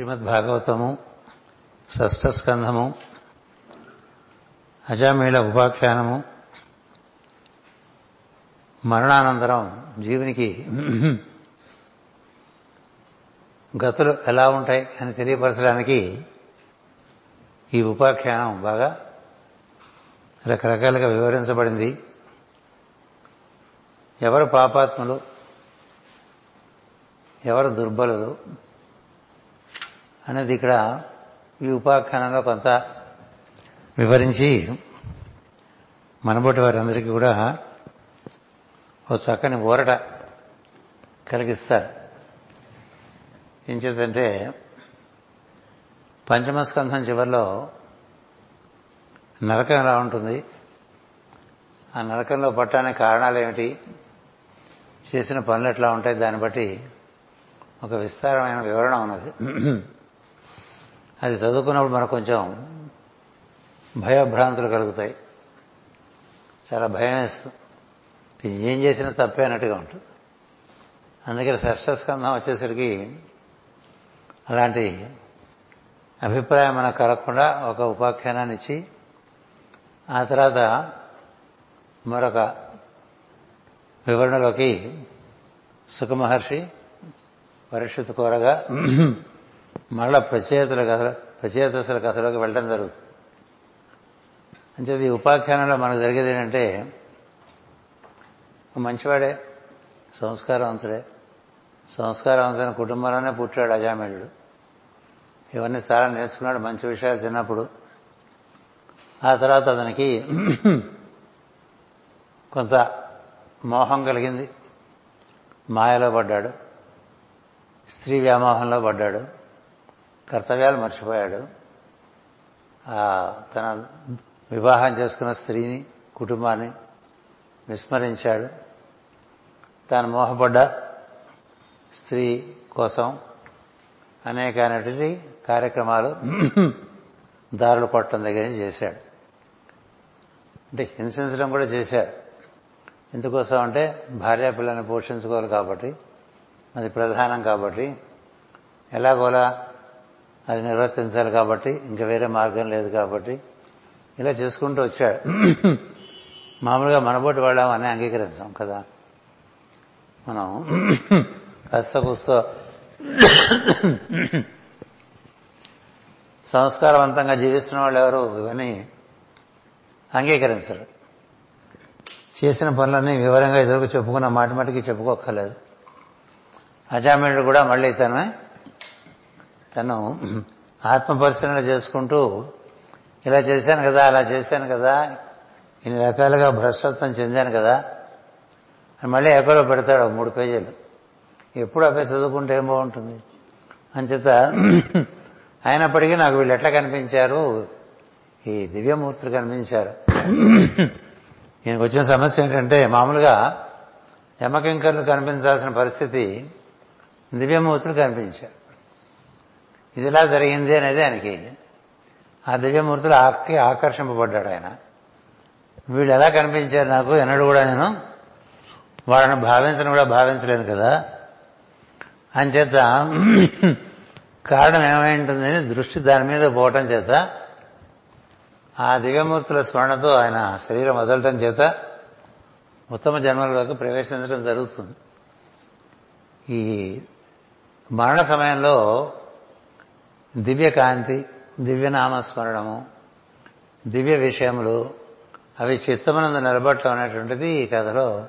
శ్రీమద్ భాగవతము షష్ఠ స్కంధము అజామీళ ఉపాఖ్యానము మరణానంతరం జీవునికి గతులు ఎలా ఉంటాయి అని తెలియపరచడానికి ఈ ఉపాఖ్యానం బాగా రకరకాలుగా వివరించబడింది. ఎవరు పాపాత్ములు ఎవరు దుర్బలులు అనేది ఇక్కడ ఈ ఉపాఖ్యానంలో కొంత వివరించి మనబోటి వారందరికీ కూడా ఓ చక్కని ఊరట కలిగిస్తారు. ఏం చేద్దంటే పంచమస్కంధం చివరిలో నరకం ఎలా ఉంటుంది? ఆ నరకంలో పట్టడానికి కారణాలు ఏమిటి? చేసిన పనులు ఎట్లా ఉంటాయి? దాన్ని బట్టి ఒక విస్తారమైన వివరణ ఉన్నది. అది చదువుకున్నప్పుడు మనకు కొంచెం భయభ్రాంతులు కలుగుతాయి. చాలా భయం వేస్తుంది. ఏం చేసినా తప్పే అన్నట్టుగా ఉంటుంది. అందుకని షష్ఠస్కంధం వచ్చేసరికి అలాంటి అభిప్రాయం మనకు కలగకుండా ఒక ఉపాఖ్యానాన్ని ఇచ్చి ఆ తర్వాత మరొక వివరణలోకి సుఖమహర్షి పరీక్షిత్ కోరగా మరల ప్రచేతల కథ ప్రచేతసుల కథలోకి వెళ్ళడం జరుగుతుంది. అంచేది ఈ ఉపాఖ్యానంలో మనకు జరిగేది ఏంటంటే మంచివాడే సంస్కారవంతుడే. సంస్కారవంతమైన కుటుంబంలోనే పుట్టాడు అజామేళుడు ఇవన్నీ చాలా నేర్చుకున్నాడు మంచి విషయాలు చిన్నప్పుడు. ఆ తర్వాత అతనికి కొంత మోహం కలిగింది. మాయలో పడ్డాడు. స్త్రీ వ్యామోహంలో పడ్డాడు. కర్తవ్యాలు మర్చిపోయాడు. తన వివాహం చేసుకున్న స్త్రీని కుటుంబాన్ని విస్మరించాడు. తాను మోహపడ్డ స్త్రీ కోసం అనేకమైనటువంటి కార్యక్రమాలు దారులు కొట్టడం దగ్గర చేశాడు. అంటే హింసించడం కూడా చేశాడు. ఎందుకోసం అంటే భార్యా పిల్లల్ని పోషించుకోవాలి కాబట్టి అది ప్రధానం కాబట్టి ఎలాగోలా అది నిర్వర్తించాలి కాబట్టి ఇంకా వేరే మార్గం లేదు కాబట్టి ఇలా చేసుకుంటూ వచ్చాడు. మామూలుగా మనబోటి వాళ్ళం అని అంగీకరించాం కదా. మనం కాస్త కూస్తో సంస్కారవంతంగా జీవిస్తున్న వాళ్ళు ఎవరు? ఇవన్నీ అంగీకరించరు. చేసిన పనులన్నీ వివరంగా ఎదురుకు చెప్పుకున్న మాటి మాటికి చెప్పుకోక్కర్లేదు. అజామీనుడు కూడా మళ్ళీ తను తను ఆత్మపరిశీలన చేసుకుంటూ ఇలా చేశాను కదా అలా చేశాను కదా ఇన్ని రకాలుగా భ్రష్టత్వం చెందాను కదా అని మళ్ళీ ఎక్కడో పెడతాడు మూడు పేజీలు. ఎప్పుడు అవే చదువుకుంటే ఏం బాగుంటుంది? అంచేత అయినప్పటికీ నాకు వీళ్ళు ఎట్లా కనిపించారు? ఈ దివ్యమూర్తులు కనిపించారు. ఈయనకు వచ్చిన సమస్య ఏంటంటే మామూలుగా యమకింకర్లు కనిపించాల్సిన పరిస్థితి దివ్యమూర్తులు కనిపించారు. ఇదిలా జరిగింది అనేది ఆయనకి ఆ దివ్యమూర్తులు ఆకి ఆకర్షింపబడ్డాడు ఆయన. వీళ్ళు ఎలా కనిపించారు నాకు? ఎన్నడూ కూడా నేను వాళ్ళని భావించను కూడా భావించలేను కదా. అంచేత కారణం ఏమై ఉంటుందని దృష్టి దాని మీద పోవటం చేత ఆ దివ్యమూర్తుల స్మరణతో ఆయన శరీరం వదలటం చేత ఉత్తమ జన్మలోకి ప్రవేశించడం జరుగుతుంది. ఈ మరణ సమయంలో దివ్య కాంతి దివ్యనామస్మరణము దివ్య విషయములు అవి చిత్తమునందు నిలబట్టం అనేటువంటిది ఈ కథలో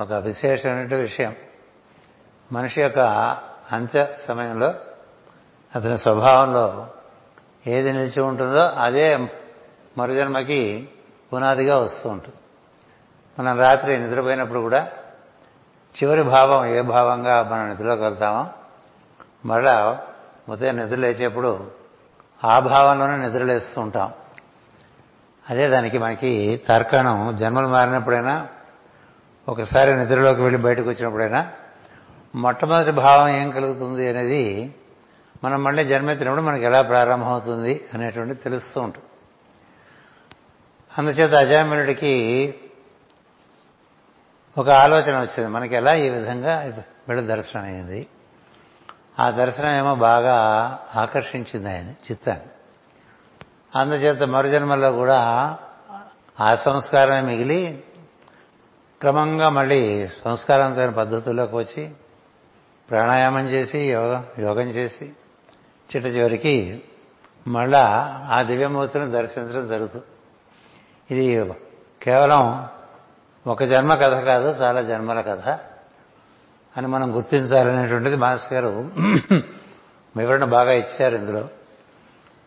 ఒక విశేషమైన విషయం. మనిషి యొక్క అంత్య సమయంలో అతని స్వభావంలో ఏది నిలిచి ఉంటుందో అదే మరుజన్మకి పునాదిగా వస్తూ ఉంటుంది. మనం రాత్రి నిద్రపోయినప్పుడు కూడా చివరి భావం ఏ భావంగా మనం నిద్రలోకి వెళ్తామో మళ్ళా ఉదయం నిద్ర లేచేప్పుడు ఆ భావంలోనే నిద్రలేస్తూ ఉంటాం. అదే దానికి మనకి తర్కాణం. జన్మలు మారినప్పుడైనా ఒకసారి నిద్రలోకి వెళ్ళి బయటకు వచ్చినప్పుడైనా మొట్టమొదటి భావం ఏం కలుగుతుంది అనేది మనం మళ్ళీ జన్మెత్తినప్పుడు మనకి ఎలా ప్రారంభమవుతుంది అనేటువంటి తెలుస్తూ ఉంటుంది. అందుచేత అజామినుడికి ఒక ఆలోచన వచ్చింది. మనకి ఎలా ఈ విధంగా వీళ్ళ దర్శనం అయింది ఆ దర్శనం ఏమో బాగా ఆకర్షించింది ఆయన చిత్తాన్ని అందుచేత మరుజన్మలో కూడా ఆ సంస్కారమే మిగిలి క్రమంగా మళ్ళీ సంస్కారంతో పద్ధతుల్లోకి వచ్చి ప్రాణాయామం చేసి యోగ యోగం చేసి చిట్ట చివరికి మళ్ళా ఆ దివ్యమూర్తిని దర్శించడం జరుగుతుంది ఇది కేవలం ఒక జన్మ కథ కాదు చాలా జన్మల కథ. అని మనం గుర్తించాలనేటువంటిది మాస్ గారు వివరణ బాగా ఇచ్చారు ఇందులో.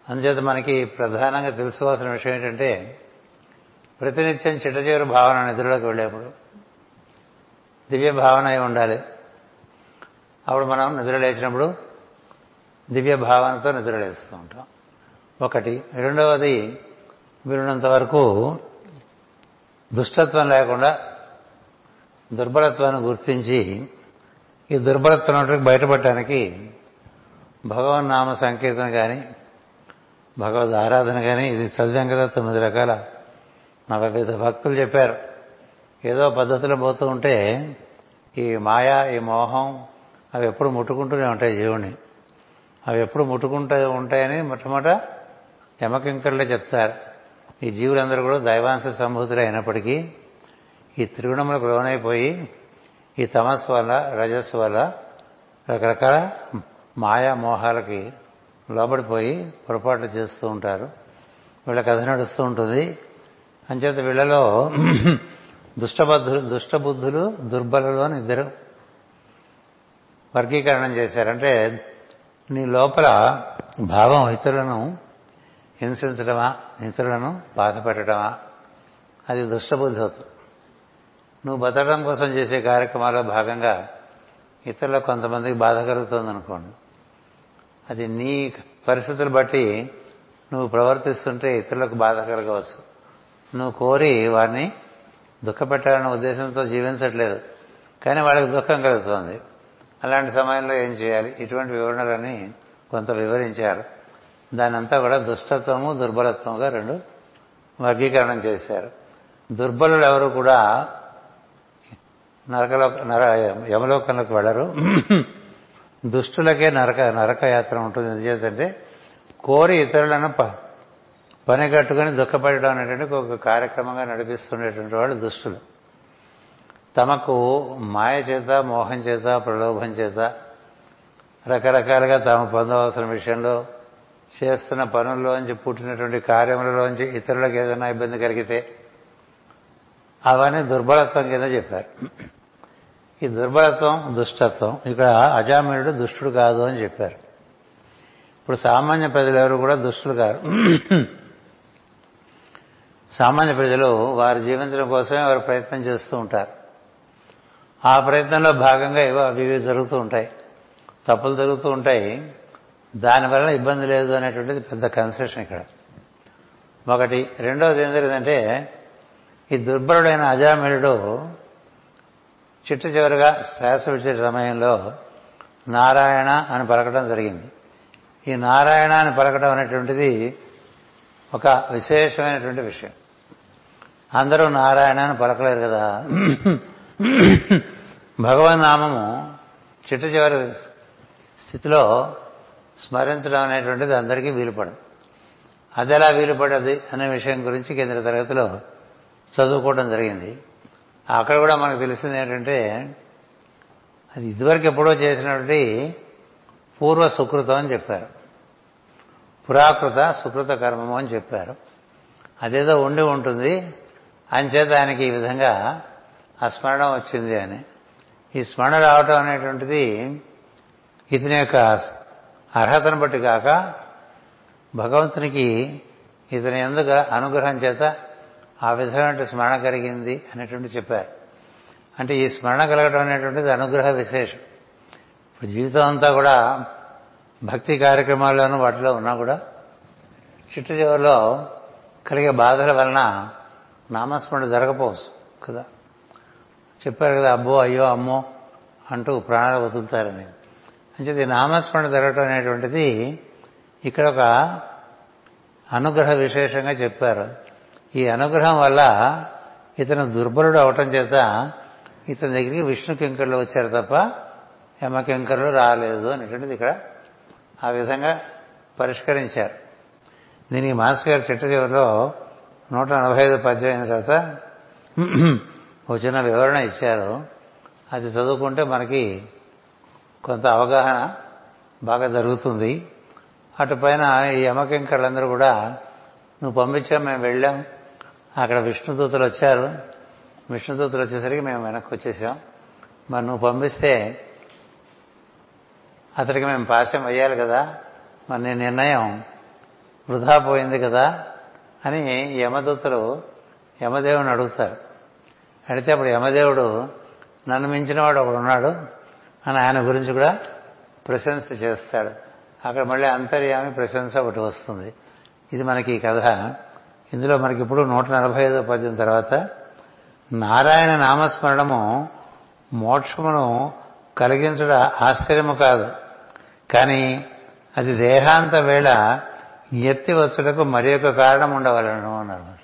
అందుచేత మనకి ప్రధానంగా తెలుసుకోవాల్సిన విషయం ఏంటంటే ప్రతినిత్యం చిట్టచేరు భావన నిద్రలోకి వెళ్ళేప్పుడు దివ్య భావన అయి ఉండాలి. అప్పుడు మనం నిద్ర లేచినప్పుడు దివ్య భావనతో నిద్ర లేస్తూ ఉంటాం. ఒకటి. రెండవది వీరున్నంత వరకు దుష్టత్వం లేకుండా దుర్బలత్వాన్ని గుర్తించి ఈ దుర్బలత్వం బయటపడటానికి భగవన్ నామ సంకీర్తన కానీ భగవద్ ఆరాధన కానీ ఇది చదివాం కదా తొమ్మిది రకాల నవవిధ భక్తులు చెప్పారు. ఏదో పద్ధతిలో పోతూ ఉంటే ఈ మాయ ఈ మోహం అవి ఎప్పుడు ముట్టుకుంటూనే ఉంటాయి జీవుని అవి ఎప్పుడు ముట్టుకుంటూ ఉంటాయని మొట్టమొదట యమకింకర్లే చెప్తారు. ఈ జీవులందరూ కూడా దైవాంశ సంభూతులు అయినప్పటికీ ఈ త్రిగుణములకు లోనైపోయి ఈ తమస్సు వల్ల రజస్సు వల్ల రకరకాల మాయా మోహాలకి లోబడిపోయి పొరపాట్లు చేస్తూ ఉంటారు. వీళ్ళ కథ నడుస్తూ ఉంటుంది. అంచేత వీళ్ళలో దుష్టబద్ధులు దుష్టబుద్ధులు దుర్బలులు అని ఇద్దరు వర్గీకరణం చేశారంటే నీ లోపల భావం ఇతరులను హింసించడమా ఇతరులను బాధ పెట్టడమా అది దుష్టబుద్ధి అవుతుంది. నువ్వు బతకడం కోసం చేసే కార్యక్రమాల్లో భాగంగా ఇతరులకు కొంతమందికి బాధ కలుగుతుంది అనుకోండి అది నీ పరిస్థితులు బట్టి నువ్వు ప్రవర్తిస్తుంటే ఇతరులకు బాధ కలగవచ్చు. నువ్వు కోరి వారిని దుఃఖపెట్టాలన్న ఉద్దేశంతో జీవించట్లేదు. కానీ వాళ్ళకి దుఃఖం కలుగుతుంది. అలాంటి సమయంలో ఏం చేయాలి? ఇటువంటి వివరణలని కొంత వివరించారు. దానంతా కూడా దుష్టత్వము దుర్బలత్వముగా రెండు వర్గీకరణం చేశారు. దుర్బలుడు ఎవరు కూడా నరకలో నర యమలోకంలోకి వెళ్ళరు. దుష్టులకే నరక నరకయాత్ర ఉంటుంది. ఎందుచేతంటే కోరి ఇతరులను పని కట్టుకుని దుఃఖపడడం అనేటువంటి ఒక కార్యక్రమంగా నడిపిస్తుండేటువంటి వాళ్ళు దుష్టులు. తమకు మాయ చేత మోహం చేత ప్రలోభం చేత రకరకాలుగా తాము పొందవలసిన విషయంలో చేస్తున్న పనుల్లోంచి పుట్టినటువంటి కార్యములలోంచి ఇతరులకు ఏదైనా ఇబ్బంది కలిగితే అవన్నీ దుర్బలత్వం కింద చెప్పారు. ఈ దుర్బలత్వం దుష్టత్వం ఇక్కడ అజామినుడు దుష్టుడు కాదు అని చెప్పారు. ఇప్పుడు సామాన్య ప్రజలు ఎవరు కూడా దుష్టులు కారు. సామాన్య ప్రజలు వారు జీవించడం కోసమే వారు ప్రయత్నం చేస్తూ ఉంటారు. ఆ ప్రయత్నంలో భాగంగా ఇవో అవి ఇవి జరుగుతూ ఉంటాయి. తప్పులు జరుగుతూ ఉంటాయి. దానివల్ల ఇబ్బంది లేదు అనేటువంటిది పెద్ద కన్సెషన్ ఇక్కడ. ఒకటి రెండవది ఏం జరిగిందంటే ఈ దుర్భరుడైన అజామిలుడు చిట్ట చివరిగా శ్వాస విడిచే సమయంలో నారాయణ అని పలకడం జరిగింది. ఈ నారాయణ అని పలకడం అనేటువంటిది ఒక విశేషమైనటువంటి విషయం. అందరూ నారాయణ అని పలకలేరు కదా. భగవన్ నామము చిట్ట చివరి స్థితిలో స్మరించడం అనేటువంటిది అందరికీ వీలుపడదు. అది ఎలా వీలుపడది అనే విషయం గురించి కేంద్ర తరగతిలో చదువుకోవడం జరిగింది. అక్కడ కూడా మనకు తెలిసింది ఏంటంటే అది ఇదివరకు ఎప్పుడో చేసినటువంటి పూర్వ సుకృతం అని చెప్పారు. పురాకృత సుకృత కర్మము అని చెప్పారు. అదేదో ఉండి ఉంటుంది. అంచేత ఆయనకి ఈ విధంగా ఆ స్మరణ వచ్చింది అని. ఈ స్మరణ రావటం అనేటువంటిది ఇతని యొక్క అర్హతను బట్టి కాక భగవంతునికి ఇతని ఎందుకు అనుగ్రహం చేత ఆ విధమైన స్మరణ కలిగింది అనేటువంటి చెప్పారు. అంటే ఈ స్మరణ కలగడం అనేటువంటిది అనుగ్రహ విశేషం. ఇప్పుడు జీవితం అంతా కూడా భక్తి కార్యక్రమాల్లోనూ వాటిలో ఉన్నా కూడా చిట్టు చివరిలో కలిగే బాధల వలన నామస్మరణ జరగపోవచ్చు కదా. చెప్పారు కదా అబ్బో అయ్యో అమ్మో అంటూ ప్రాణాలు వదులుతారని. అంటే నామస్మరణ జరగటం అనేటువంటిది ఇక్కడ ఒక అనుగ్రహ విశేషంగా చెప్పారు. ఈ అనుగ్రహం వల్ల ఇతను దుర్బలుడు అవటం చేత ఇతని దగ్గరికి విష్ణు కింకరులు వచ్చారు తప్ప యమకింకరులు రాలేదు అనేటువంటిది ఇక్కడ ఆ విధంగా పరిష్కరించారు. దీనికి మాస్టర్ గారు చిట్ట చివరిలో నూట నలభై ఐదు పద్యం అయిన తర్వాత ఒక చిన్న వివరణ ఇచ్చారు. అది చదువుకుంటే మనకి కొంత అవగాహన బాగా జరుగుతుంది. అటుపైన ఈ యమకింకర్లందరూ కూడా నువ్వు పంపించాం మేము వెళ్ళాం. అక్కడ విష్ణుదూతలు వచ్చారు. విష్ణుదూతలు వచ్చేసరికి మేము వెనక్కి వచ్చేసాం. మరి నువ్వు పంపిస్తే అతడికి మేము పాశం వేయాలి కదా. మరి నీ నిర్ణయం వృధా పోయింది కదా అని యమదూతలు యమదేవుని అడుగుతారు. అడిగితే అప్పుడు యమదేవుడు నన్ను మించినవాడు ఒకడు ఉన్నాడు అని ఆయన గురించి కూడా ప్రశంస చేస్తాడు. అక్కడ మళ్ళీ అంతర్యామి ప్రశంస ఒకటి వస్తుంది. ఇది మనకి ఈ కథ. ఇందులో మనకి ఇప్పుడు నూట నలభై ఐదో పద్యం తర్వాత నారాయణ నామస్మరణము మోక్షమును కలిగించడ ఆశ్చర్యము కాదు. కానీ అది దేహాంత వేళ ఎత్తి వచ్చుటకు మరి ఒక కారణం ఉండవలను అన్నారు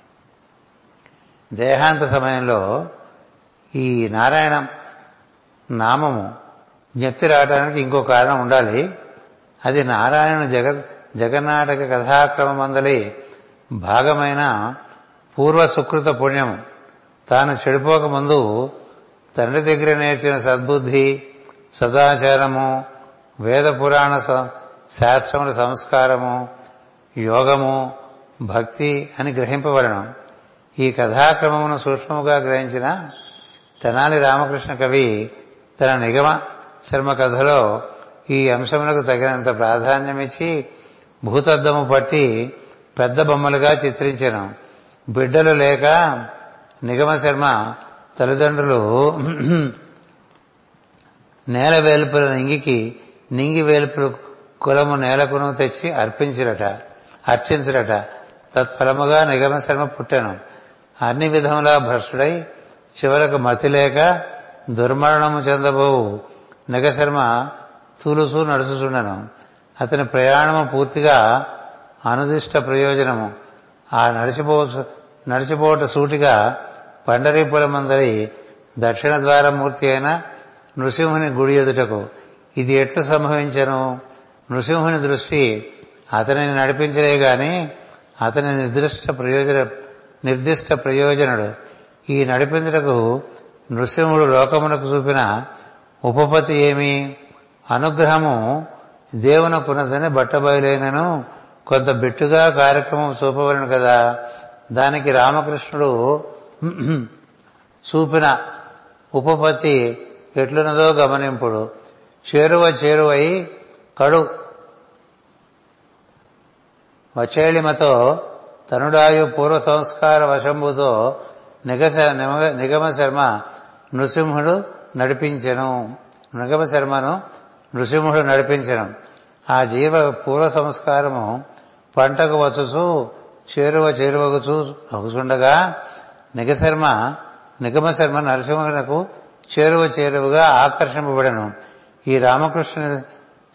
దేహాంత సమయంలో ఈ నారాయణ నామము జ్ఞప్తి రావడానికి ఇంకో కారణం ఉండాలి. అది నారాయణ జగ జగన్నాటక కథాక్రమమందలి భాగమైన పూర్వ సుకృత పుణ్యం. తాను చెడిపోక ముందు తండ్రి దగ్గర నేర్చిన సద్బుద్ధి సదాచారము వేద పురాణ శాస్త్రముల సంస్కారము యోగము భక్తి అని గ్రహింపబడడం ఈ కథాక్రమమును సూక్ష్మముగా గ్రహించిన తెనాలి రామకృష్ణ కవి తన నిగమ శర్మ కథలో ఈ అంశములకు తగినంత ప్రాధాన్యమిచ్చి భూతద్దము పట్టి పెద్ద బొమ్మలుగా చిత్రించను. బిడ్డలు లేక నిగమ శర్మ తల్లిదండ్రులు నేల వేలుపుల నింగికి నింగి వేలుపుల కులము నేలకును తెచ్చి అర్పించిరట అర్చించిరట. తత్ఫలముగా నిగమ శర్మ పుట్టాను. అన్ని విధములా భ్రష్టుడై చివరకు మతి లేక దుర్మరణము చెందబోవు నిగశర్మ తూలుసు నడుచుచుండను. అతని ప్రయాణము పూర్తిగా అనుదిష్ట ప్రయోజనము. ఆ నడిచిపో నడిచిపోట సూటిగా పండరీపురమందరి దక్షిణ ద్వారమూర్తి అయిన నృసింహుని గుడి ఎదుటకు ఇది ఎట్లు సంభవించను? నృసింహుని దృష్టి అతనిని నడిపించలే గాని అతని నిర్దిష్ట ప్రయోజన నిర్దిష్ట ప్రయోజనుడు. ఈ నడిపించుటకు నృసింహుడు లోకమునకు చూపిన ఉపపతి ఏమి? అనుగ్రహము దేవునకున్నదని బట్టబయలైనను కొంత బిట్టుగా కార్యక్రమం చూపవలను కదా. దానికి రామకృష్ణుడు చూపిన ఉపపత్తి ఎట్లున్నదో గమనింపుడు. చేరువ చేరువై కడు వచేళిమతో తనుడాయు పూర్వ సంస్కార వశంబుతో నిగశ నిగమ శర్మ నృసింహుడు నడిపించను. నిగమ శర్మను నృసింహుడు నడిపించను. ఆ జీవ పూర్వ సంస్కారము పంటకు వచ్చుచు చేరువ చేరువగుచు అగుచుండగా నిగశర్మ నిగమ శర్మ నరసింహునకు చేరువ చేరువగా ఆకర్షింపబడను. ఈ రామకృష్ణుని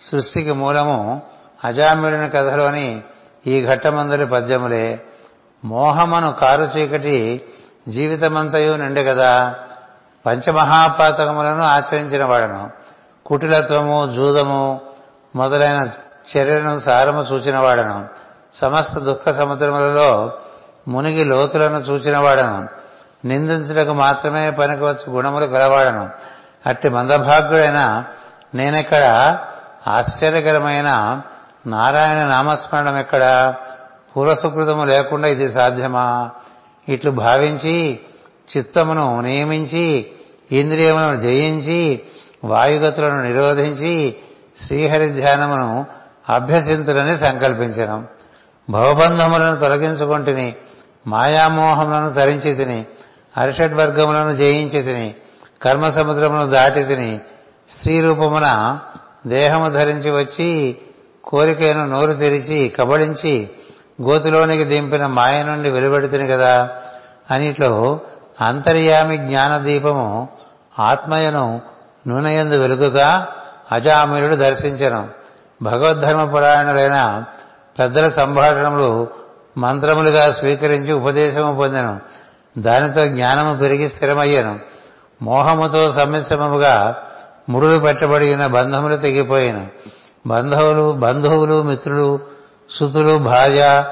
సృష్టికి మూలము అజామిళుని కథలోని ఈ ఘట్టమందరి పద్యములే. మోహమను కారు చీకటి జీవితమంతయు నిండు కదా పంచమహాపాతకములను ఆచరించిన వాడను. కుటిలత్వము జూదము మొదలైన చర్యను సారము చూచిన వాడను. సమస్త దుఃఖ సముద్రములలో మునిగి లోతులను చూచినవాడను. నిందించుటకు మాత్రమే పనికివచ్చు గుణములు గలవాడను. అట్టి మందభాగ్యుడైన నేనెక్కడ? ఆశ్చర్యకరమైన నారాయణ నామస్మరణం ఎక్కడ? పూర్వసుకృతము లేకుండా ఇది సాధ్యమా? ఇట్లు భావించి చిత్తమును నియమించి ఇంద్రియములను జయించి వాయుగతులను నిరోధించి శ్రీహరి ధ్యానమును అభ్యసింతులని సంకల్పించను. భవబంధములను తొలగించుకుంటుని మాయామోహములను తరించి తిని అరిషడ్ వర్గములను జయించి తిని కర్మ సముద్రమును దాటి తిని స్త్రీ రూపమున దేహము ధరించి వచ్చి కోరికను నోరు తెరిచి కబళించి గోతిలోనికి దింపిన మాయ నుండి వెలువడితిని కదా? అనిట్లో అంతర్యామి జ్ఞానదీపము ఆత్మయను నూనెయందు వెలుగుగా అజామిలుడు దర్శించను. భగవద్ధర్మ పురాయణులైన పెద్దల సంభాషణములు మంత్రములుగా స్వీకరించి ఉపదేశము పొందెను. దానితో జ్ఞానము పెరిగి స్థిరమయ్యను. మోహముతో సమ్మిశ్రమముగా ముడులు పెట్టబడిన బంధములు తెగిపోయాను. బంధువులు బంధువులు మిత్రులు సుతులు భార్య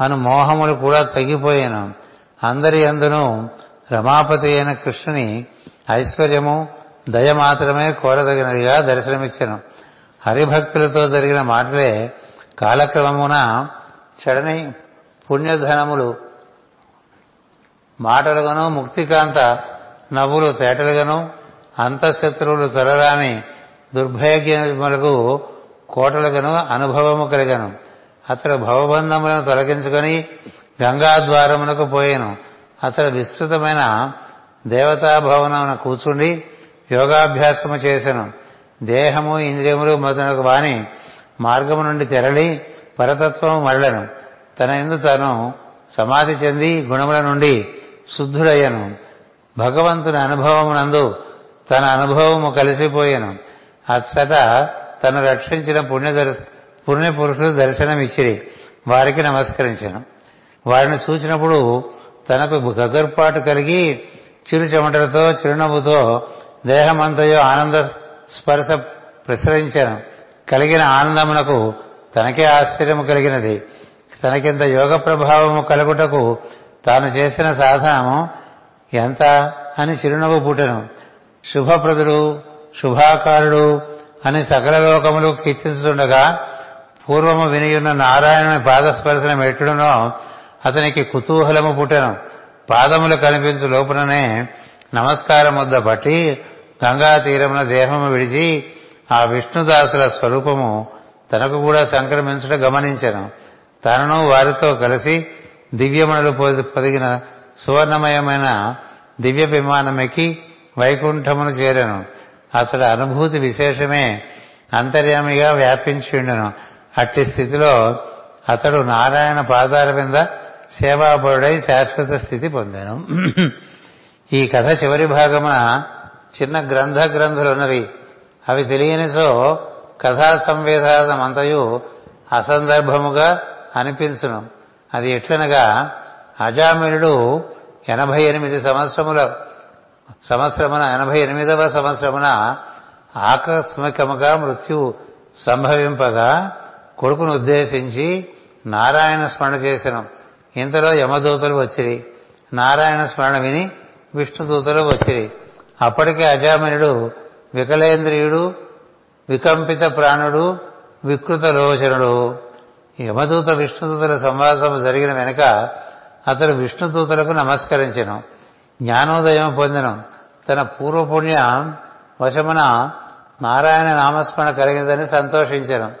అను మోహములు కూడా తగ్గిపోయాను. అందరి అందును రమాపతి అయిన కృష్ణుని ఐశ్వర్యము దయ మాత్రమే కోరదగినదిగా దర్శనమిచ్చాను. హరిభక్తులతో జరిగిన మాటలే కాలక్రమమున చెడని పుణ్యధనములు మాటలుగాను ముక్తికాంత నవ్వులు తేటలుగాను అంతఃశత్రువులు తొలరాని దుర్భాగ్యములకు కోటలుగాను అనుభవము కలిగను. అతడు భవబంధములను తొలగించుకొని గంగాద్వారమునకు పోయాను. అతడు విస్తృతమైన దేవతాభవనమున కూర్చుండి యోగాభ్యాసము చేశాను దేహము ఇంద్రియములు మొదలగు వాని మార్గము నుండి తెరలి పరతత్వము మరలను. తన ఎందు తను సమాధి చెంది గుణముల నుండి శుద్ధుడయ్యను. భగవంతుని అనుభవమునందు తన అనుభవము కలిసిపోయాను. అచ్చట తను రక్షించిన పుణ్య పుణ్య పురుషులు దర్శనమిచ్చిరి. వారికి నమస్కరించాను. వారిని చూసినప్పుడు తనకు గగర్పాటు కలిగి చిరు చెమటలతో చిరునవ్వుతో దేహమంతయో ఆనంద స్పర్శ ప్రసరించాను. కలిగిన ఆనందమునకు తనకే ఆశ్చర్యము కలిగినది. తనకింత యోగ ప్రభావము కలుగుటకు తాను చేసిన సాధనము ఎంత అని చిరునవ్వు పుట్టెను. శుభప్రదుడు శుభాకారుడు అని సకల లోకములు కీర్తిస్తుండగా పూర్వము వినియున్న నారాయణుని పాదస్పర్శన మెట్టుడునో అతనికి కుతూహలము పుట్టెను. పాదములు కనిపించు లోపుననే నమస్కారం వద్ద పట్టి గంగా తీరమున దేహము విడిచి ఆ విష్ణుదాసుల స్వరూపము తనకు కూడా సంక్రమించడం గమనించను. తనను వారితో కలిసి దివ్యమణులు పొదిగిన సువర్ణమయమైన దివ్య విమానమెక్కి వైకుంఠమును చేరను. అతడు అనుభూతి విశేషమే అంతర్యామిగా వ్యాపించిండెను అట్టి స్థితిలో అతడు నారాయణ పాదాల మీద సేవాపరుడై శాశ్వత స్థితి పొందాను. ఈ కథ చివరి భాగమున చిన్న గ్రంథ గ్రంథులున్నవి అవి తెలియని సో కథా సంవేదానమంతయు అసందర్భముగా అనిపించును. అది ఎట్లనగా అజామినుడు ఎనభై ఎనిమిది సంవత్సరముల సంవత్సరమున ఎనభై ఎనిమిదవ సంవత్సరమున ఆకస్మికముగా మృత్యువు సంభవింపగా కొడుకును ఉద్దేశించి నారాయణ స్మరణ చేసిన. ఇంతలో యమదూతలు వచ్చిరి. నారాయణ స్మరణ విని విష్ణుదూతలు వచ్చిరి. అప్పటికే అజామినుడు వికలేంద్రియుడు వికంపిత ప్రాణుడు వికృత లోచనుడు. యమదూత విష్ణుదూతల సంవాసము జరిగిన వెనుక అతడు విష్ణుదూతలకు నమస్కరించెను. జ్ఞానోదయం పొందను. తన పూర్వపుణ్య వశమున నారాయణ నామస్మరణ కలిగిందని సంతోషించను.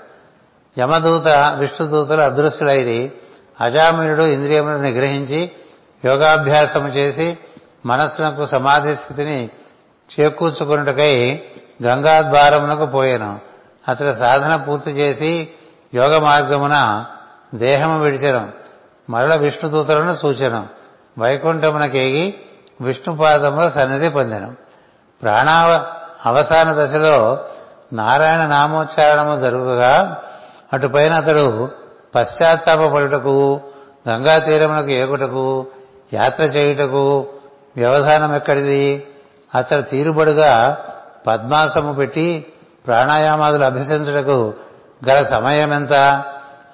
యమదూత విష్ణుదూతలు అదృశ్యులైరి. అజామినుడు ఇంద్రియములను నిగ్రహించి యోగాభ్యాసము చేసి మనస్సునకు సమాధి స్థితిని చేకూర్చుకున్నటకై గంగాద్వారమునకు పోయాను. అతడు సాధన పూర్తి చేసి యోగ మార్గమున దేహము విడిచెను. మరల విష్ణుదూతలను సూచనం. వైకుంఠమునకేగి విష్ణుపాదముల సన్నిధి పొందెను. ప్రాణావ అవసాన దశలో నారాయణ నామోచ్చారణము జరుగుగా అటుపైన అతడు పశ్చాత్తాపడుటకు గంగా తీరమునకు ఏగుటకు యాత్ర చేయుటకు వ్యవధానం ఎక్కడిది అతడు తీరుబడుగా పద్మాసము పెట్టి ప్రాణాయామాదులు అభ్యసించుటకు గల సమయం ఎంత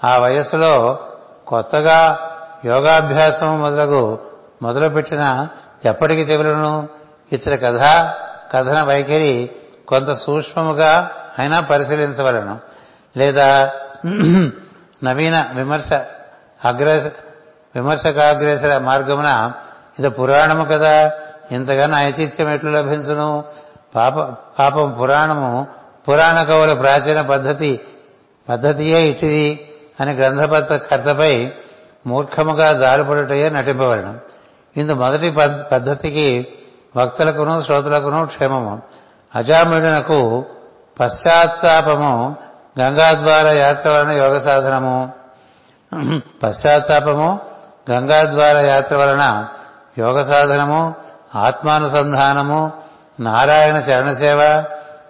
ఆ వయస్సులో కొత్తగా యోగాభ్యాసం మొదలగు మొదలుపెట్టిన ఎప్పటికి తెగులను? ఇతర కథ కథన వైఖరి కొంత సూక్ష్మముగా అయినా పరిశీలించవలను. లేదా నవీన విమర్శ అగ్రేస విమర్శకాగ్రేసర మార్గమున ఇది పురాణము కదా? ఇంతగానో ఐచిత్యం ఎట్లు లభించును? పాప పాపం పురాణము పురాణ కవుల ప్రాచీన పద్ధతి పద్ధతియే ఇటిది అని గ్రంథపత్ర కర్తపై మూర్ఖముగా జారుపడుటయే నటింపబడను. ఇందు మొదటి పద్ధతికి భక్తులకును శ్రోతలకును క్షేమము. అజామిడునకు పశ్చాత్తాపము గంగాద్వార యాత్ర వలన యోగ సాధనము. పశ్చాత్తాపము గంగాద్వార యాత్ర వలన యోగ సాధనము. ఆత్మానుసంధానము నారాయణ చరణసేవ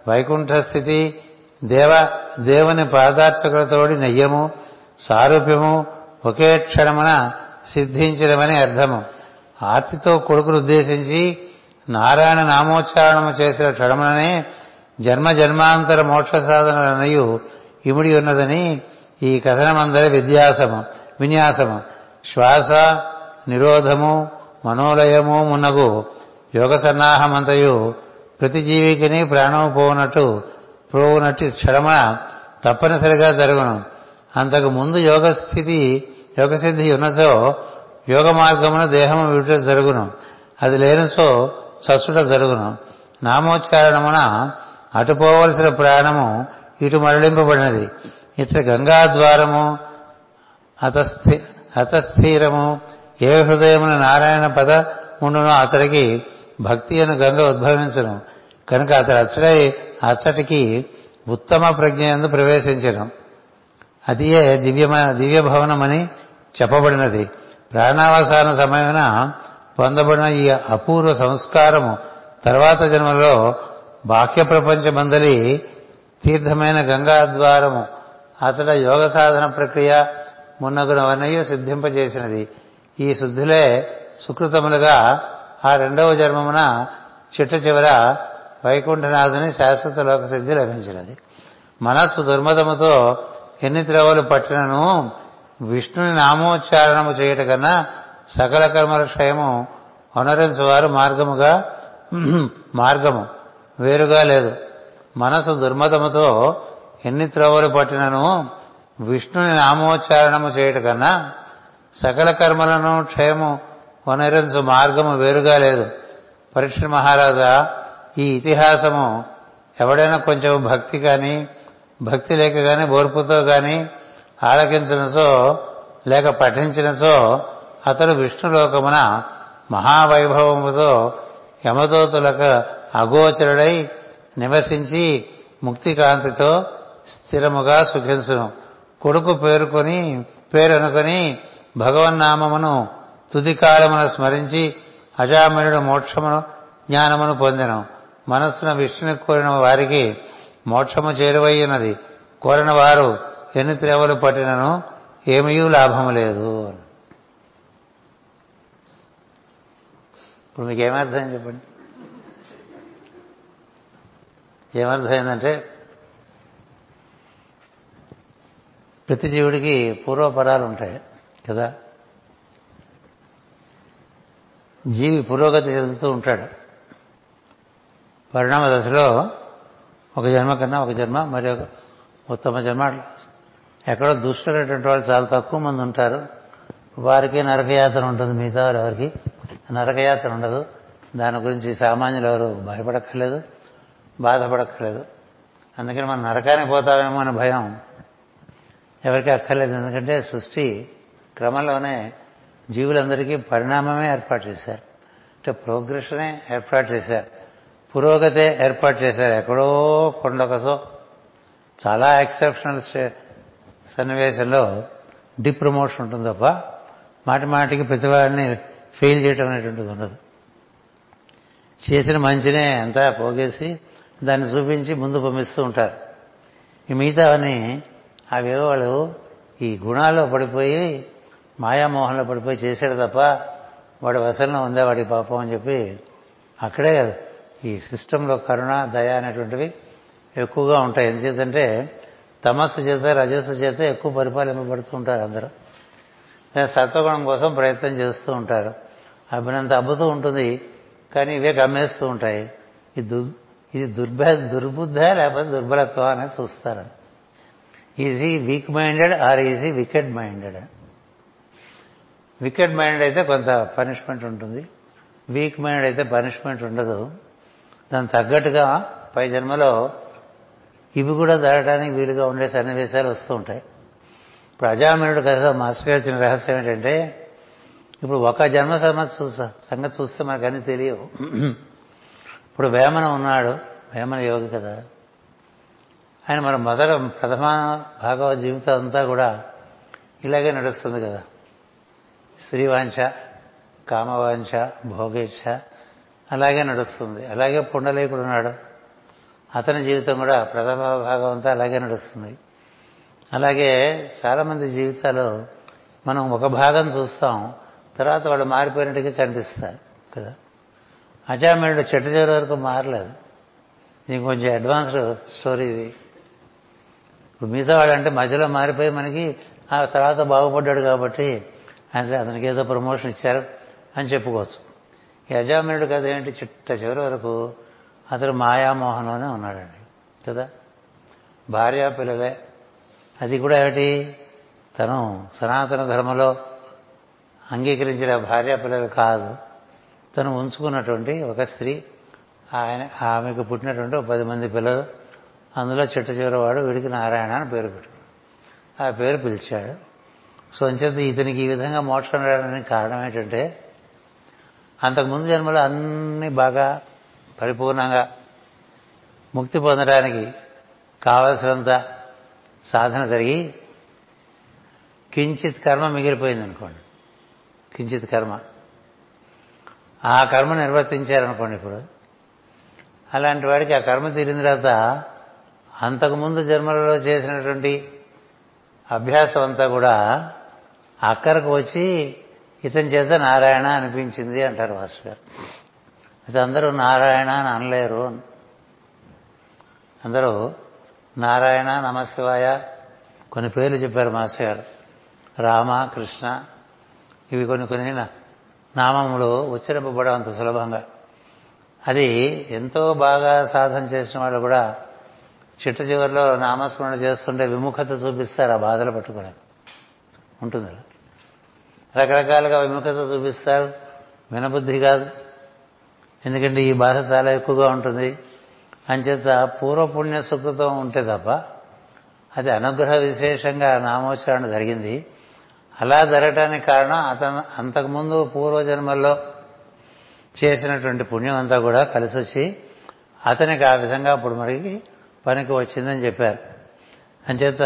వైకుంఠ స్థితి దేవ దేవుని పాదార్చకులతోడి నెయ్యము సారూప్యము ఒకే క్షణమున సిద్ధించడమని అర్థము. ఆర్తితో కొడుకును ఉద్దేశించి నారాయణ నామోచ్చారణము చేసిన క్షణముననే జన్మ జన్మాంతర మోక్ష సాధనలనయు ఇముడి ఉన్నదని ఈ కథనమందరి విద్యాసము విన్యాసము. శ్వాస నిరోధము మనోలయము మున్నగు యోగ సన్నాహమంతయు ప్రతి జీవికిని ప్రాణము పోవునట్టు పోవునట్టు క్షరమ తప్పనిసరిగా జరుగును. అంతకు ముందు యోగస్థితి యోగసిద్ధి ఉన్నసో యోగ మార్గమున దేహము విడుట జరుగును. అది లేనిసో చచ్చుట జరుగును. నామోచ్చారణమున అటుపోవలసిన ప్రాణము ఇటు మరలింపబడినది. ఇతర గంగాద్వారము అతస్థి అతస్థిరము ఏ హృదయమున నారాయణ పద ఉండునో అతడికి భక్తి అను గంగ ఉద్భవించను. కనుక అతడు అచ్చడై అచ్చటికి ఉత్తమ ప్రజ్ఞ ఎందు ప్రవేశించడం అదియే దివ్యమ దివ్య భవనమని చెప్పబడినది. ప్రాణావసాన సమయమున పొందబడిన ఈ అపూర్వ సంస్కారము తర్వాత జన్మలో బాహ్య ప్రపంచమందలి తీర్థమైన గంగాద్వారము అతడ యోగ సాధన ప్రక్రియ మున్నగునవన్నయు సిద్ధింపజేసినది. ఈ శుద్ధులే సుకృతములుగా ఆ రెండవ జన్మమున చిట్ట చివర వైకుంఠనాథుని శాశ్వత లోక సిద్ధి లభించినది. మనస్సు దుర్మతముతో ఎన్ని త్రవలు పట్టినను విష్ణుని నామోచ్చారణము చేయట కన్నా సకల కర్మల క్షయము వారు మార్గముగా మార్గము వేరుగా లేదు. మనసు దుర్మతముతో ఎన్ని త్రోవలు పట్టినను విష్ణుని నామోచ్చారణము చేయట కన్నా సకల కర్మలను క్షయము వనరించు మార్గము వేరుగా లేదు. పరీక్ష మహారాజా ఈ ఇతిహాసము ఎవడైనా కొంచెం భక్తి కానీ భక్తి లేక కానీ ఓర్పుతో కానీ ఆలకించినచో లేక పఠించినచో అతడు విష్ణులోకమున మహావైభవముతో యమదోతులకు అగోచరుడై నివసించి ముక్తికాంతితో స్థిరముగా సుఖించును. కొడుకు పేరుకొని పేరనుకొని భగవన్నామమును తుదికాలమున స్మరించి అజామినుడు మోక్షమును జ్ఞానమును పొందెను. మనస్సున విష్ణుని కోరిన వారికి మోక్షము చేరువయ్యున్నది. కోరిన వారు ఎన్ని త్రేవలు పట్టినను ఏమీ లాభము లేదు. ఇప్పుడు మీకు ఏమర్థం చెప్పండి? ఏమర్థమైందంటే ప్రతి జీవుడికి పూర్వపరాలు ఉంటాయి. కదా? జీవి పురోగతి చెందుతూ ఉంటాడు. పరిణామ దశలో ఒక జన్మ కన్నా ఒక జన్మ మరి ఒక ఉత్తమ జన్మ. ఎక్కడో దుష్టులైనటువంటి వాళ్ళు చాలా తక్కువ మంది ఉంటారు. వారికి నరకయాత్ర ఉంటుంది మిగతా వారు ఎవరికి నరకయాత్ర ఉండదు. దాని గురించి సామాన్యులు ఎవరు భయపడక్కర్లేదు బాధపడక్కర్లేదు. అందుకని మనం నరకానికి పోతామేమో అనే భయం ఎవరికి అక్కర్లేదు. ఎందుకంటే సృష్టి క్రమంలోనే జీవులందరికీ పరిణామమే ఏర్పాటు చేశారు. అంటే ప్రోగ్రెషనే ఏర్పాటు చేశారు. పురోగతే ఏర్పాటు చేశారు. ఎక్కడో కొండొకసో చాలా ఎక్సెప్షనల్ సన్నివేశంలో డిప్రమోషన్ ఉంటుంది తప్ప మాటి మాటికి ప్రతివాడిని ఫెయిల్ చేయటం అనేటువంటిది ఉండదు. చేసిన మంచినే అంతా పోగేసి దాన్ని చూపించి ముందు పంపిస్తూ ఉంటారు. ఈ మిగతావన్నీ అవేవో వాళ్ళు ఈ గుణాల్లో పడిపోయి మాయామోహంలో పడిపోయి చేశాడు తప్ప వాడి వసంలో ఉందా వాడి పాపం అని చెప్పి అక్కడే ఈ సిస్టంలో కరుణ దయ అనేటువంటివి ఎక్కువగా ఉంటాయి. ఎందుచేతంటే తమస్సు చేత రజస్సు చేత ఎక్కువ పరిపాలింపబడుతూ ఉంటారు అందరూ. సత్వగుణం కోసం ప్రయత్నం చేస్తూ ఉంటారు. అభినంత అబ్బుతూ ఉంటుంది కానీ ఇవే గమ్మేస్తూ ఉంటాయి. ఇది ఇది దుర్భ దుర్బుద్ధ లేకపోతే దుర్బలత్వం అనేది చూస్తారు. Is he weak minded or is he wicked minded. Wicked mind అయితే కొంత పనిష్మెంట్ ఉంటుంది. వీక్ మైండ్ అయితే పనిష్మెంట్ ఉండదు. దాని తగ్గట్టుగా పై జన్మలో ఇవి కూడా దాటడానికి వీలుగా ఉండే సన్నివేశాలు వస్తూ ఉంటాయి. ఇప్పుడు అజామినుడు కథ మాస్టర్ గారు వచ్చిన రహస్యం ఏంటంటే ఇప్పుడు ఒక జన్మ సంగతి చూస్తా సంగతి చూస్తే మనకన్నీ తెలియవు. ఇప్పుడు వేమన ఉన్నాడు వేమన యోగి కదా ఆయన మన మొదట ప్రథమ భాగవత జీవితం అంతా కూడా ఇలాగే నడుస్తుంది కదా. స్త్రీవాంఛ కామవాంఛ భోగేచ్ఛ అలాగే నడుస్తుంది. అలాగే పుండలేకుడు ఉన్నాడు. అతని జీవితం కూడా ప్రథమ భాగం అంతా అలాగే నడుస్తుంది. అలాగే చాలామంది జీవితాలు మనం ఒక భాగం చూస్తాం తర్వాత వాళ్ళు మారిపోయినట్టుగా కనిపిస్తారు కదా. అజామేయుడు చెట్టు చివరి వరకు మారలేదు. నీకు కొంచెం అడ్వాన్స్డ్ స్టోరీ ఇది. ఇప్పుడు మిగతా వాళ్ళంటే మధ్యలో మారిపోయి మనకి ఆ తర్వాత బాగుపడ్డాడు కాబట్టి అంటే అతనికి ఏదో ప్రమోషన్ ఇచ్చారు అని చెప్పుకోవచ్చు. యజమానుడు కథ ఏంటి? చిట్ట చివరి వరకు అతడు మాయామోహంలోనే ఉన్నాడండి. కదా? భార్య పిల్లలే. అది కూడా ఏమిటి? తను సనాతన ధర్మంలో అంగీకరించిన భార్య పిల్లలు కాదు. తను ఉంచుకున్నటువంటి ఒక స్త్రీ. ఆయన ఆమెకు పుట్టినటువంటి ఒక పది మంది పిల్లలు. అందులో చిట్ట చివరి వాడు వీడికి నారాయణ అని పేరు పెట్టుకున్నాడు. ఆ పేరు పిలిచాడు. సో అంచేత ఇతనికి ఈ విధంగా మోక్షం రావడానికి కారణం ఏంటంటే అంతకుముందు జన్మలో అన్ని బాగా పరిపూర్ణంగా ముక్తి పొందడానికి కావలసినంత సాధన జరిగి కించిత్ కర్మ మిగిలిపోయింది అనుకోండి కించిత్ కర్మ. ఆ కర్మ నిర్వర్తించారనుకోండి ఇప్పుడు. అలాంటి వాడికి ఆ కర్మ తీరిన తర్వాత అంతకుముందు జన్మలలో చేసినటువంటి అభ్యాసం అంతా కూడా అక్కరకు వచ్చి ఇతని చేత నారాయణ అనిపించింది అంటారు మాస్టర్ గారు అయితే అందరూ నారాయణ అని అనలేరు అందరూ నారాయణ నమశివాయ కొన్ని పేర్లు చెప్పారు మాస్టర్ గారు. రామ కృష్ణ ఇవి కొన్ని కొన్ని నామములు ఉచ్చరింపబడం అంత సులభంగా. అది ఎంతో బాగా సాధన చేసిన వాళ్ళు కూడా చిట్ట చివరిలో నామస్మరణ చేస్తుంటే విముఖత చూపిస్తారు ఆ బాధలు పట్టుకునే ఉంటుంది రకరకాలుగా విముఖత చూపిస్తారు. వినబుద్ధి కాదు. ఎందుకంటే ఈ బాధ చాలా ఎక్కువగా ఉంటుంది. అంచేత పూర్వపుణ్య సుకృతం ఉంటే తప్ప అది అనుగ్రహ విశేషంగా నామోచ్చారణ జరిగింది. అలా జరగటానికి కారణం అతను అంతకుముందు పూర్వజన్మల్లో చేసినటువంటి పుణ్యం అంతా కూడా కలిసి వచ్చి అతనికి ఆ విధంగా అప్పుడు మరి పనికి వచ్చిందని చెప్పారు. అంచేత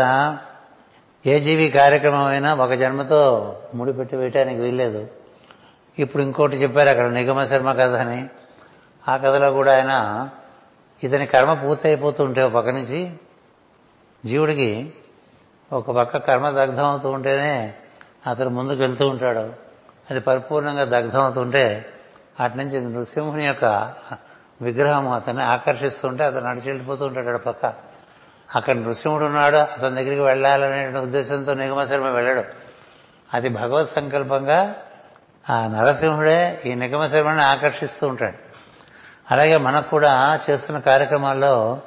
ఏ జీవి కార్యక్రమం అయినా ఒక జన్మతో ముడిపెట్టి వేయటానికి వీల్లేదు. ఇప్పుడు ఇంకోటి చెప్పారు అక్కడ నిగమ శర్మ కథ అని. ఆ కథలో కూడా ఆయన ఇతని కర్మ పూర్తయిపోతూ ఉంటే ఒక పక్క నుంచి జీవుడికి ఒక పక్క కర్మ దగ్ధం అవుతూ ఉంటేనే అతను ముందుకు వెళ్తూ ఉంటాడు. అది పరిపూర్ణంగా దగ్ధం అవుతుంటే అటు నుంచి నృసింహుని యొక్క విగ్రహం అతన్ని ఆకర్షిస్తుంటే అతను నడిచి వెళ్ళిపోతూ ఉంటాడు పక్క. అక్కడ నృసింహుడు ఉన్నాడు అతని దగ్గరికి వెళ్ళాలనే ఉద్దేశంతో నిగమశర్మ వెళ్ళడు. అది భగవత్ సంకల్పంగా ఆ నరసింహుడే ఈ నిగమశర్మని ఆకర్షిస్తూ ఉంటాడు. అలాగే మనకు కూడా చేస్తున్న కార్యక్రమాల్లో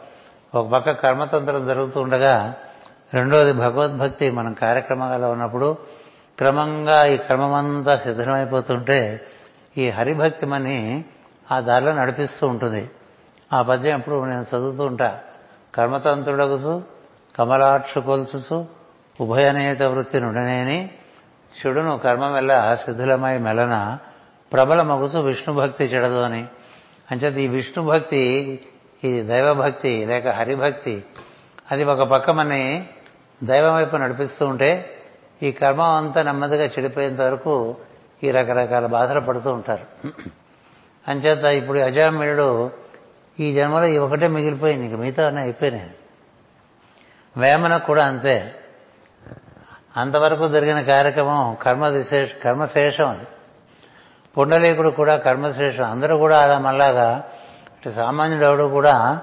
ఒక పక్క కర్మతంత్రం జరుగుతూ ఉండగా రెండోది భగవద్భక్తి మనం కార్యక్రమాల్లో ఉన్నప్పుడు క్రమంగా ఈ క్రమమంతా సిద్ధమైపోతుంటే ఈ హరిభక్తి మని ఆ దారిలో నడిపిస్తూ ఉంటుంది. ఆ పద్యం ఎప్పుడు నేను చదువుతూ ఉంటా. కర్మతంతుడగుసు కమలాక్ష కొలుసు ఉభయనేత వృత్తి నుండనేని చెడును కర్మమెల్ల సిద్ధులమై మెలన ప్రబల మగుసు విష్ణుభక్తి చెడదు అని అంచేత ఈ విష్ణుభక్తి ఈ దైవభక్తి లేక హరిభక్తి అది ఒక పక్క మనని దైవం వైపు నడిపిస్తూ ఉంటే ఈ కర్మ అంతా నెమ్మదిగా చెడిపోయేంత వరకు ఈ రకరకాల బాధలు పడుతూ ఉంటారు. అంచేత ఇప్పుడు అజామీయుడు ఈ జన్మలో ఈ ఒకటే మిగిలిపోయింది ఇంక మిగతా అన్నీ అయిపోయినాయి. వేమనకు కూడా అంతే. అంతవరకు జరిగిన కార్యక్రమం కర్మ విశేష కర్మశేషం అది. పుండలీకుడు కూడా కర్మశేషం. అందరూ కూడా అలా మళ్ళాగా ఇటు సామాన్యుడు ఎవడు కూడా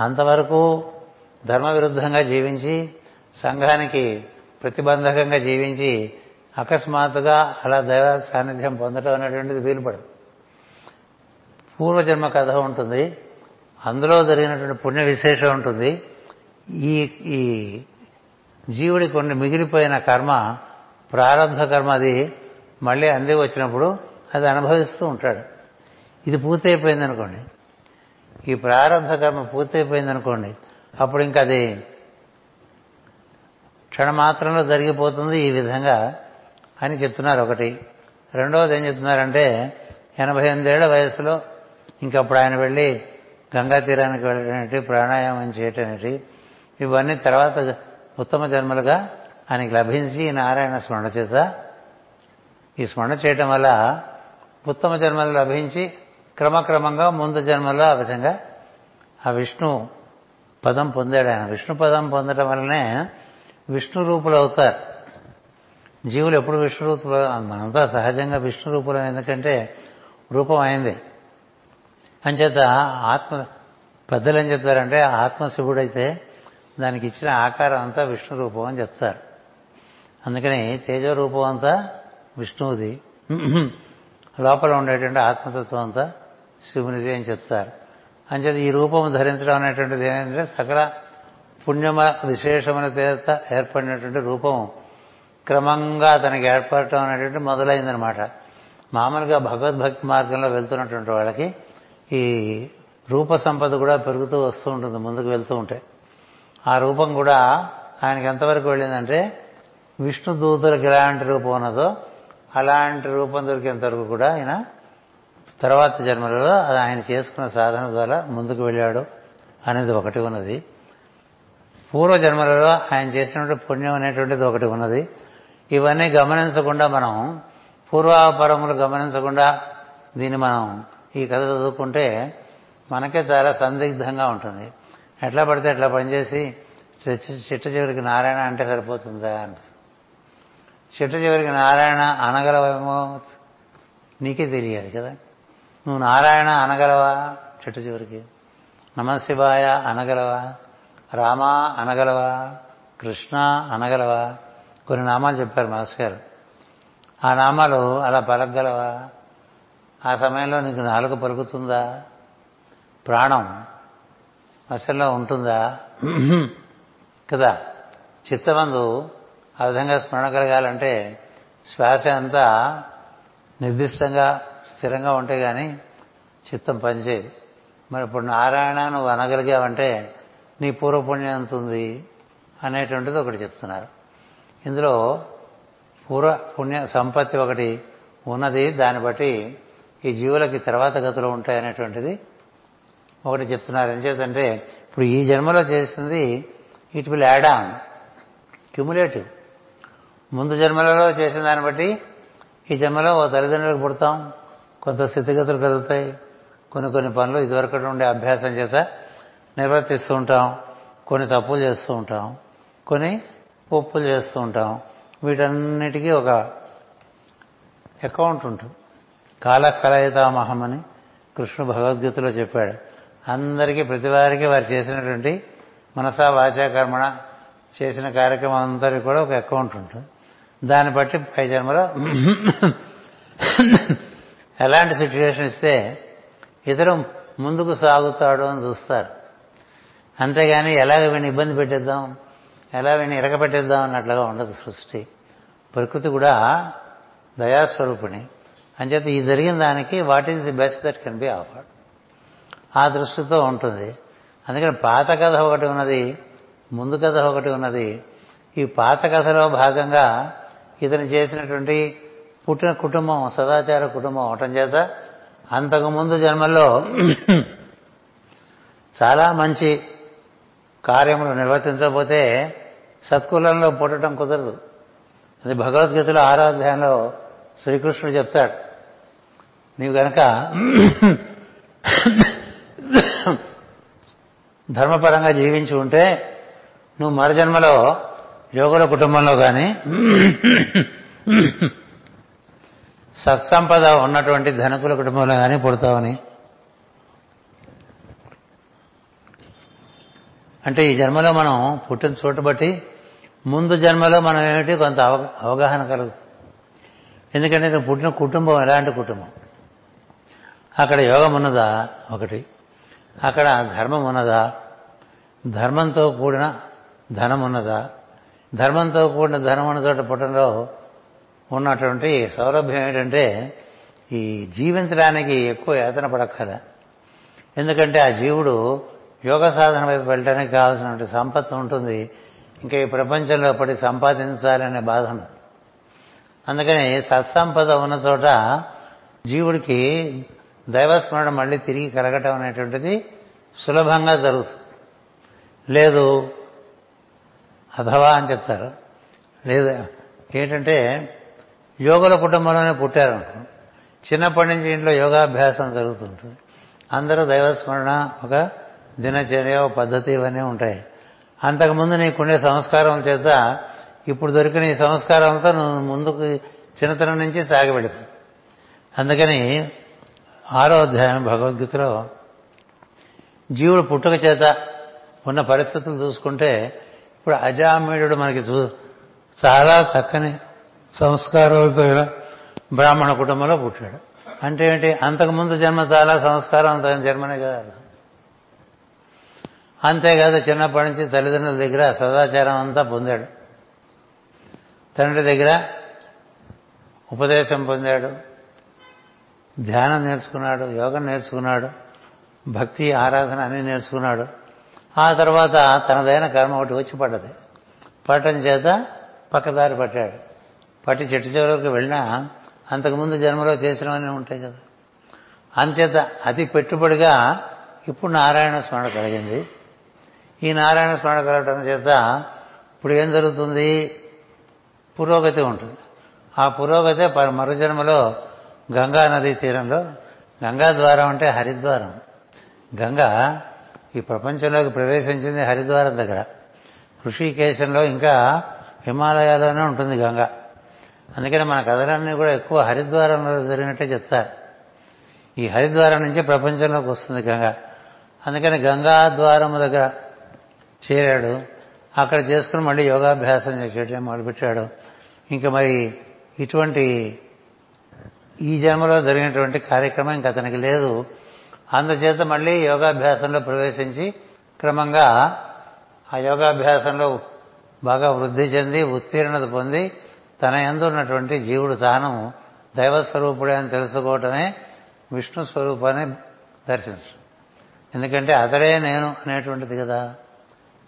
అంతవరకు ధర్మ విరుద్ధంగా జీవించి సంఘానికి ప్రతిబంధకంగా జీవించి అకస్మాత్తుగా అలా దైవ సాన్నిధ్యం పొందడం అనేటువంటిది వీలుపడదు. పూర్వజన్మ కథ ఉంటుంది. అందులో జరిగినటువంటి పుణ్య విశేషం ఉంటుంది. ఈ ఈ జీవుడి కొన్ని మిగిలిపోయిన కర్మ ప్రారంభ కర్మ అది మళ్ళీ అంది వచ్చినప్పుడు అది అనుభవిస్తూ ఉంటాడు. ఇది పూర్తయిపోయింది అనుకోండి. ఈ ప్రారంభ కర్మ పూర్తయిపోయింది అనుకోండి. అప్పుడు ఇంకా అది క్షణమాత్రంలో జరిగిపోతుంది ఈ విధంగా అని చెప్తున్నారు ఒకటి. రెండవది ఏం చెప్తున్నారంటే ఎనభై ఎనిమిదేళ్ళ వయసులో ఇంకప్పుడు ఆయన వెళ్ళి గంగా తీరానికి వెళ్ళటమేంటి ప్రాణాయామం చేయటమేంటి ఇవన్నీ తర్వాత ఉత్తమ జన్మలుగా ఆయనకి లభించి ఈ నారాయణ స్మరణ చేత ఈ స్మరణ చేయటం వల్ల ఉత్తమ జన్మలు లభించి క్రమక్రమంగా ముందు జన్మలో ఆ విధంగా ఆ విష్ణు పదం పొందాడు ఆయన. విష్ణు పదం పొందడం వల్లనే విష్ణు రూపులు అవుతారు. జీవులు ఎప్పుడు విష్ణు రూపులు? మనంతా సహజంగా విష్ణు రూపులు ఎందుకంటే రూపం అయింది. అంచేత ఆత్మ పెద్దలు ఏం చెప్తారంటే ఆత్మశివుడైతే దానికి ఇచ్చిన ఆకారం అంతా విష్ణు రూపం అని చెప్తారు. అందుకని తేజో రూపం అంతా విష్ణువుది. లోపల ఉండేటువంటి ఆత్మతత్వం అంతా శివునిది అని చెప్తారు. అంచేత ఈ రూపం ధరించడం అనేటువంటిది ఏంటంటే సకల పుణ్యమ విశేషమైన తీర్థ ఏర్పడినటువంటి రూపం క్రమంగా అతనికి ఏర్పడటం అనేటువంటి మొదలైందనమాట. మామూలుగా భగవద్భక్తి మార్గంలో వెళ్తున్నటువంటి వాళ్ళకి ఈ రూప సంపద కూడా పెరుగుతూ వస్తూ ఉంటుంది ముందుకు వెళ్తూ ఉంటే. ఆ రూపం కూడా ఆయనకి ఎంతవరకు వెళ్ళిందంటే విష్ణు దూతులకు ఎలాంటి రూపం ఉన్నదో అలాంటి రూపం దొరికేంతవరకు కూడా ఆయన తర్వాత జన్మలలో అది ఆయన చేసుకున్న సాధన ద్వారా ముందుకు వెళ్ళాడు అనేది ఒకటి ఉన్నది. పూర్వ జన్మలలో ఆయన చేసినటువంటి పుణ్యం అనేటువంటిది ఒకటి ఉన్నది. ఇవన్నీ గమనించకుండా మనం పూర్వాపరములు గమనించకుండా దీన్ని మనం ఈ కథ చదువుకుంటే మనకే చాలా సందిగ్ధంగా ఉంటుంది. ఎట్లా పడితే ఎట్లా పనిచేసి చిట్ట చివరికి నారాయణ అంటే సరిపోతుందా అంట చిట్ట చివరికి నారాయణ అనగలవేమో నీకే తెలియాలి కదా. నువ్వు నారాయణ అనగలవా? చిట్ట చివరికి. నమశివాయ అనగలవా? రామ అనగలవా? కృష్ణ అనగలవా? కొన్ని నామాలు చెప్పారు మాస్ గారు. ఆ నామాలు అలా పలకగలవా? ఆ సమయంలో నీకు నాలుక పలుకుతుందా? ప్రాణం అసల్లో ఉంటుందా? కదా? చిత్తమందు ఆ విధంగా స్మరణ కలగాలంటే శ్వాస అంతా నిర్దిష్టంగా స్థిరంగా ఉంటే కానీ చిత్తం పనిచేయదు. మరి ఇప్పుడు నారాయణ నువ్వు అనగలిగావంటే నీ పూర్వపుణ్యం ఎంత ఉంది అనేటువంటిది ఒకటి చెప్తున్నారు. ఇందులో పూర్వ పుణ్య సంపత్తి ఒకటి ఉన్నది దాన్ని బట్టి ఈ జీవులకి తర్వాత గతులు ఉంటాయనేటువంటిది ఒకటి చెప్తున్నారు. ఎంచేతంటే ఇప్పుడు ఈ జన్మలో చేసింది it will add on. Cumulative. ముందు జన్మలలో చేసిన దాన్ని బట్టి ఈ జన్మలో ఓ తల్లిదండ్రులకు పుడతాం. కొంత స్థితిగతులు కలుగుతాయి కొన్ని కొన్ని పనులు ఇదివరకటి ఉండే అభ్యాసం చేత నిర్వర్తిస్తూ ఉంటాం. కొన్ని తప్పులు చేస్తూ ఉంటాం. కొన్ని ఒప్పులు చేస్తూ ఉంటాం. వీటన్నిటికీ ఒక అకౌంట్ ఉంటుంది. కాల కలయితామహమని కృష్ణుడు భగవద్గీతలో చెప్పాడు. అందరికీ ప్రతి వారికి వారు చేసినటువంటి మనసా వాచా కర్మణ చేసిన కార్యక్రమం అందరికీ కూడా ఒక అకౌంట్ ఉంటుంది. దాన్ని బట్టి పై జన్మలో ఎలాంటి సిచ్యువేషన్ ఇస్తే ఇతరు ముందుకు సాగుతాడు అని చూస్తారు. అంతేగాని ఎలాగ వీడిని ఇబ్బంది పెట్టేద్దాం ఎలా వీడిని ఇరగపెట్టేద్దాం అన్నట్లుగా ఉండదు సృష్టి. ప్రకృతి కూడా దయాస్వరూపిణి. అంచేత ఈ జరిగిన దానికి what is the best that can be offered? ఆ దృష్టితో ఉంటుంది. అందుకని పాత కథ ఒకటి ఉన్నది ముందు కథ ఒకటి ఉన్నది. ఈ పాత కథలో భాగంగా ఇతను చేసినటువంటి పుట్టిన కుటుంబం సదాచార కుటుంబం అవటం చేత అంతకుముందు జన్మల్లో చాలా మంచి కార్యములు నిర్వర్తించకపోతే సత్కులంలో పుట్టడం కుదరదు. అది భగవద్గీతలో ఆరాధ్యంలో శ్రీకృష్ణుడు చెప్తాడు నీవు గనక ధర్మపరంగా జీవించి ఉంటే నువ్వు మరుజన్మలో యోగుల కుటుంబంలో కానీ సత్సంపద ఉన్నటువంటి ధనకుల కుటుంబంలో కానీ పుడతావని. అంటే ఈ జన్మలో మనం పుట్టిన చోటు బట్టి ముందు జన్మలో మనం ఏమిటి కొంత అవగాహన కలుగుతుంది ఎందుకంటే నేను పుట్టిన కుటుంబం ఎలాంటి కుటుంబం? అక్కడ యోగం ఉన్నదా? ఒకటి. అక్కడ ధర్మం ఉన్నదా? ధర్మంతో కూడిన ధనం ఉన్నదా? ధర్మంతో కూడిన ధనం ఉన్న చోట పుట్టడంలో ఉన్నటువంటి సౌలభ్యం ఏంటంటే ఈ జీవించడానికి ఎక్కువ యాతన పడక్కల. ఎందుకంటే ఆ జీవుడు యోగ సాధన వైపు వెళ్ళడానికి కావాల్సినటువంటి సంపత్తి ఉంటుంది. ఇంకా ఈ ప్రపంచంలో పడి సంపాదించాలనే బాధ ఉంది అందుకని సత్సంపద ఉన్న చోట జీవుడికి దైవస్మరణ మళ్ళీ తిరిగి కలగటం అనేటువంటిది సులభంగా జరుగుతుంది. లేదు అథవా అని చెప్తారు. లేదు ఏంటంటే యోగుల కుటుంబంలోనే పుట్టారు. చిన్నప్పటి నుంచి ఇంట్లో యోగాభ్యాసం జరుగుతుంటుంది అందరూ దైవస్మరణ ఒక దినచర్య పద్ధతి ఇవన్నీ ఉంటాయి. అంతకుముందు నీకుండే సంస్కారం చేత ఇప్పుడు దొరికిన ఈ సంస్కారంతో నువ్వు ముందుకు చిన్నతనం నుంచి సాగబెడిపో అందుకని ఆరో అధ్యాయం భగవద్గీతలో జీవుడు పుట్టుక చేత ఉన్న పరిస్థితులు చూసుకుంటే ఇప్పుడు అజామీయుడు మనకి చూ చాలా చక్కని సంస్కారవంతమైన బ్రాహ్మణ కుటుంబంలో పుట్టాడు. అంటే ఏంటి? అంతకుముందు జన్మ చాలా సంస్కారవంతమైన జన్మనే కదా అంతేకాదు చిన్నప్పటి నుంచి తల్లిదండ్రుల దగ్గర సదాచారం అంతా పొందాడు. తండ్రి దగ్గర ఉపదేశం పొందాడు ధ్యానం నేర్చుకున్నాడు యోగం నేర్చుకున్నాడు భక్తి ఆరాధన అన్ని నేర్చుకున్నాడు. ఆ తర్వాత తనదైన కర్మ ఒకటి వచ్చి పడ్డది. పట్టడం చేత పక్కదారి పట్టాడు. పట్టి చెట్టు చివరికి వెళ్ళినా అంతకుముందు జన్మలో చేసినవన్నీ ఉంటాయి కదా. అంచేత అతి పెట్టుబడిగా ఇప్పుడు నారాయణ స్మరణ కలిగింది. ఈ నారాయణ స్మరణ కలగటం చేత ఇప్పుడు ఏం జరుగుతుంది? పురోగతి ఉంటుంది. ఆ పురోగతే మరుజన్మలో గంగా నదీ తీరంలో గంగా ద్వారం అంటే హరిద్వారం. గంగా ఈ ప్రపంచంలోకి ప్రవేశించింది హరిద్వారం దగ్గర. ఋషికేశంలో ఇంకా హిమాలయాల్లోనే ఉంటుంది గంగ. అందుకని మన కథలన్నీ కూడా ఎక్కువ హరిద్వారంలో జరిగినట్టే చెప్తారు. ఈ హరిద్వారం నుంచి ప్రపంచంలోకి వస్తుంది గంగ. అందుకని గంగా ద్వారము దగ్గర చేరాడు. అక్కడ చేసుకుని మళ్ళీ యోగాభ్యాసం చేసేటం మొదలుపెట్టాడు. ఇంకా మరి ఇటువంటి ఈ జన్మలో జరిగినటువంటి కార్యక్రమం ఇంకా అతనికి లేదు. అందుచేత మళ్ళీ యోగాభ్యాసంలో ప్రవేశించి క్రమంగా ఆ యోగాభ్యాసంలో బాగా వృద్ధి చెంది ఉత్తీర్ణత పొంది తన ఎందు ఉన్నటువంటి జీవుడు తాను దైవస్వరూపుడే అని తెలుసుకోవటమే విష్ణు స్వరూపాన్ని దర్శించడం ఎందుకంటే అతడే నేను అనేటువంటిది కదా.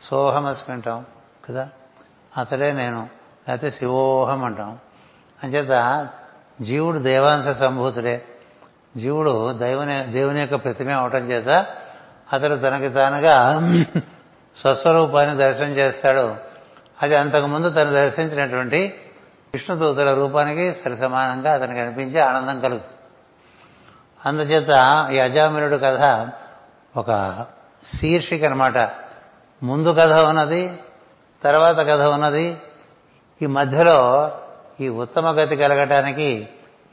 సోహమస్మి అంటాం కదా. అతడే నేను. లేకపోతే శివోహం అంటాం. అంచేత జీవుడు దేవాంశ సంభూతుడే. జీవుడు దైవని దేవుని యొక్క ప్రతిమే అవటం చేత అతడు తనకి తానుగా స్వస్వరూపాన్ని దర్శనం చేస్తాడు. అది అంతకుముందు తను దర్శించినటువంటి విష్ణుదూతుల రూపానికి సరి సమానంగా అతనికి అనిపించి ఆనందం కలుగుతుంది. అందుచేత ఈ అజామినుడు కథ ఒక శీర్షిక అనమాట ముందు కథ ఉన్నది తర్వాత కథ ఉన్నది ఈ మధ్యలో ఈ ఉత్తమ గతి కలగటానికి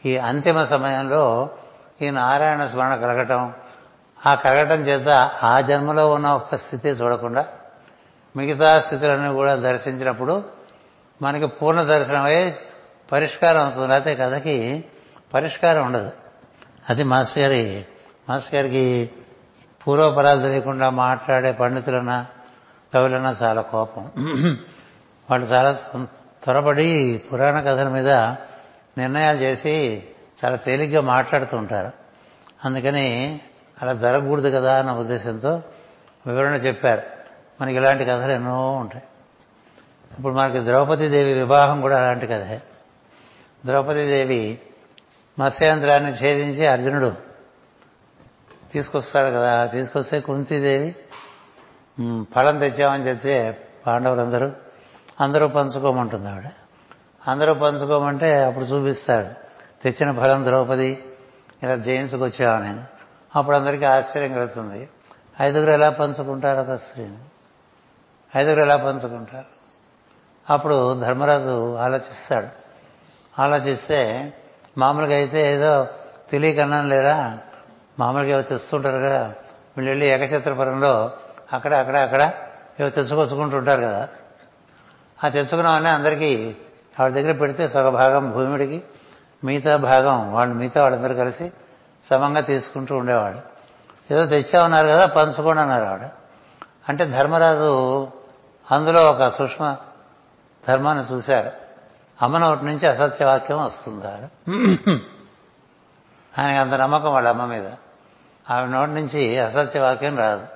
ఈ అంతిమ సమయంలో ఈ నారాయణ స్మరణ కలగటం ఆ కలగటం చేత ఆ జన్మలో ఉన్న ఒక స్థితి చూడకుండా మిగతా స్థితులన్నీ కూడా దర్శించినప్పుడు మనకి పూర్ణ దర్శనమై పరిష్కారం అవుతుంది. లేకపోతే కథకి పరిష్కారం ఉండదు. అది మాస్టర్ గారి మాస్టర్ గారికి పూర్వపరాలు తెలియకుండా మాట్లాడే పండితులన్నా కవులన్నా చాలా కోపం. వాళ్ళు చాలా త్వరపడి పురాణ కథల మీద నిర్ణయాలు చేసి చాలా తేలిగ్గా మాట్లాడుతూ ఉంటారు అందుకని అలా జరగకూడదు కదా అన్న ఉద్దేశంతో వివరణ చెప్పారు. మనకి ఇలాంటి కథలు ఎన్నో ఉంటాయి. ఇప్పుడు మనకి ద్రౌపదీదేవి వివాహం కూడా అలాంటి కథే. ద్రౌపదీదేవి మత్స్యాంధ్రాన్ని ఛేదించి అర్జునుడు తీసుకొస్తాడు కదా. తీసుకొస్తే కుంతీదేవి ఫలం తెచ్చామని చెప్తే పాండవులందరూ అందరూ పంచుకోమంటుంది ఆవిడ. అందరూ పంచుకోమంటే అప్పుడు చూపిస్తాడు. తెచ్చిన ఫలం ద్రౌపది ఇలా జయించుకొచ్చావు నేను అప్పుడు అందరికీ ఆశ్చర్యం కలుగుతుంది. ఐదుగురు ఎలా పంచుకుంటారు ఒక స్త్రీని? ఐదుగురు ఎలా పంచుకుంటారు? అప్పుడు ధర్మరాజు ఆలోచిస్తాడు. ఆలోచిస్తే మామూలుగా అయితే ఏదో తెలియకన్నాను లేరా? మామూలుగా ఏవో తెస్తుంటారు కదా. వీళ్ళు వెళ్ళి ఏకఛత్రపురంలో అక్కడ అక్కడ అక్కడ ఏవో తెచ్చుకొచ్చుకుంటుంటారు కదా. ఆ తెచ్చుకున్నామని అందరికీ ఆవిడ దగ్గర పెడితే సగభాగం భూమిడికి మిగతా భాగం వాళ్ళు మిగతా వాళ్ళందరూ కలిసి సమంగా తీసుకుంటూ ఉండేవాడు. ఏదో తెచ్చామన్నారు కదా పంచుకోండి అన్నారు ఆవిడ. అంటే ధర్మరాజు అందులో ఒక సూక్ష్మ ధర్మాన్ని చూశారు. అమ్మనోటి నుంచి అసత్యవాక్యం వస్తుందా ఆయనకి అంత నమ్మకం వాళ్ళ అమ్మ మీద. ఆవిడ నోటి నుంచి అసత్యవాక్యం రాదు.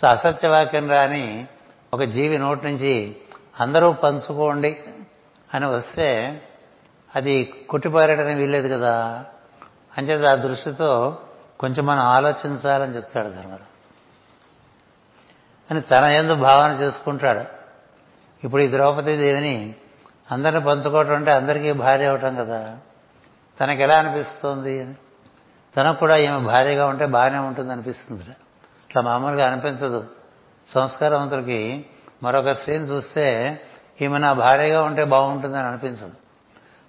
సో అసత్యవాక్యం రాని ఒక జీవి నోటి నుంచి అందరూ పంచుకోండి అని వస్తే అది కొట్టిపారేయడానికి వీల్లేదు కదా. అంచేత ఆ దృష్టితో కొంచెం మనం ఆలోచించాలని చెప్తాడు ధర్మరాజు. అని తన ఎందు భావన చేసుకుంటాడు. ఇప్పుడు ఈ ద్రౌపది దేవిని అందరిని పంచుకోవటం అంటే అందరికీ భార్య అవటం కదా. తనకి ఎలా అనిపిస్తుంది? తనకు కూడా ఈమె భార్యగా ఉంటే బాగానే ఉంటుంది అనిపిస్తుంది ఇట్లా మామూలుగా అనిపించదు. సంస్కారవంతులకి మరొక స్త్రీని చూస్తే ఈమె నా భార్యగా ఉంటే బాగుంటుందని అనిపించదు.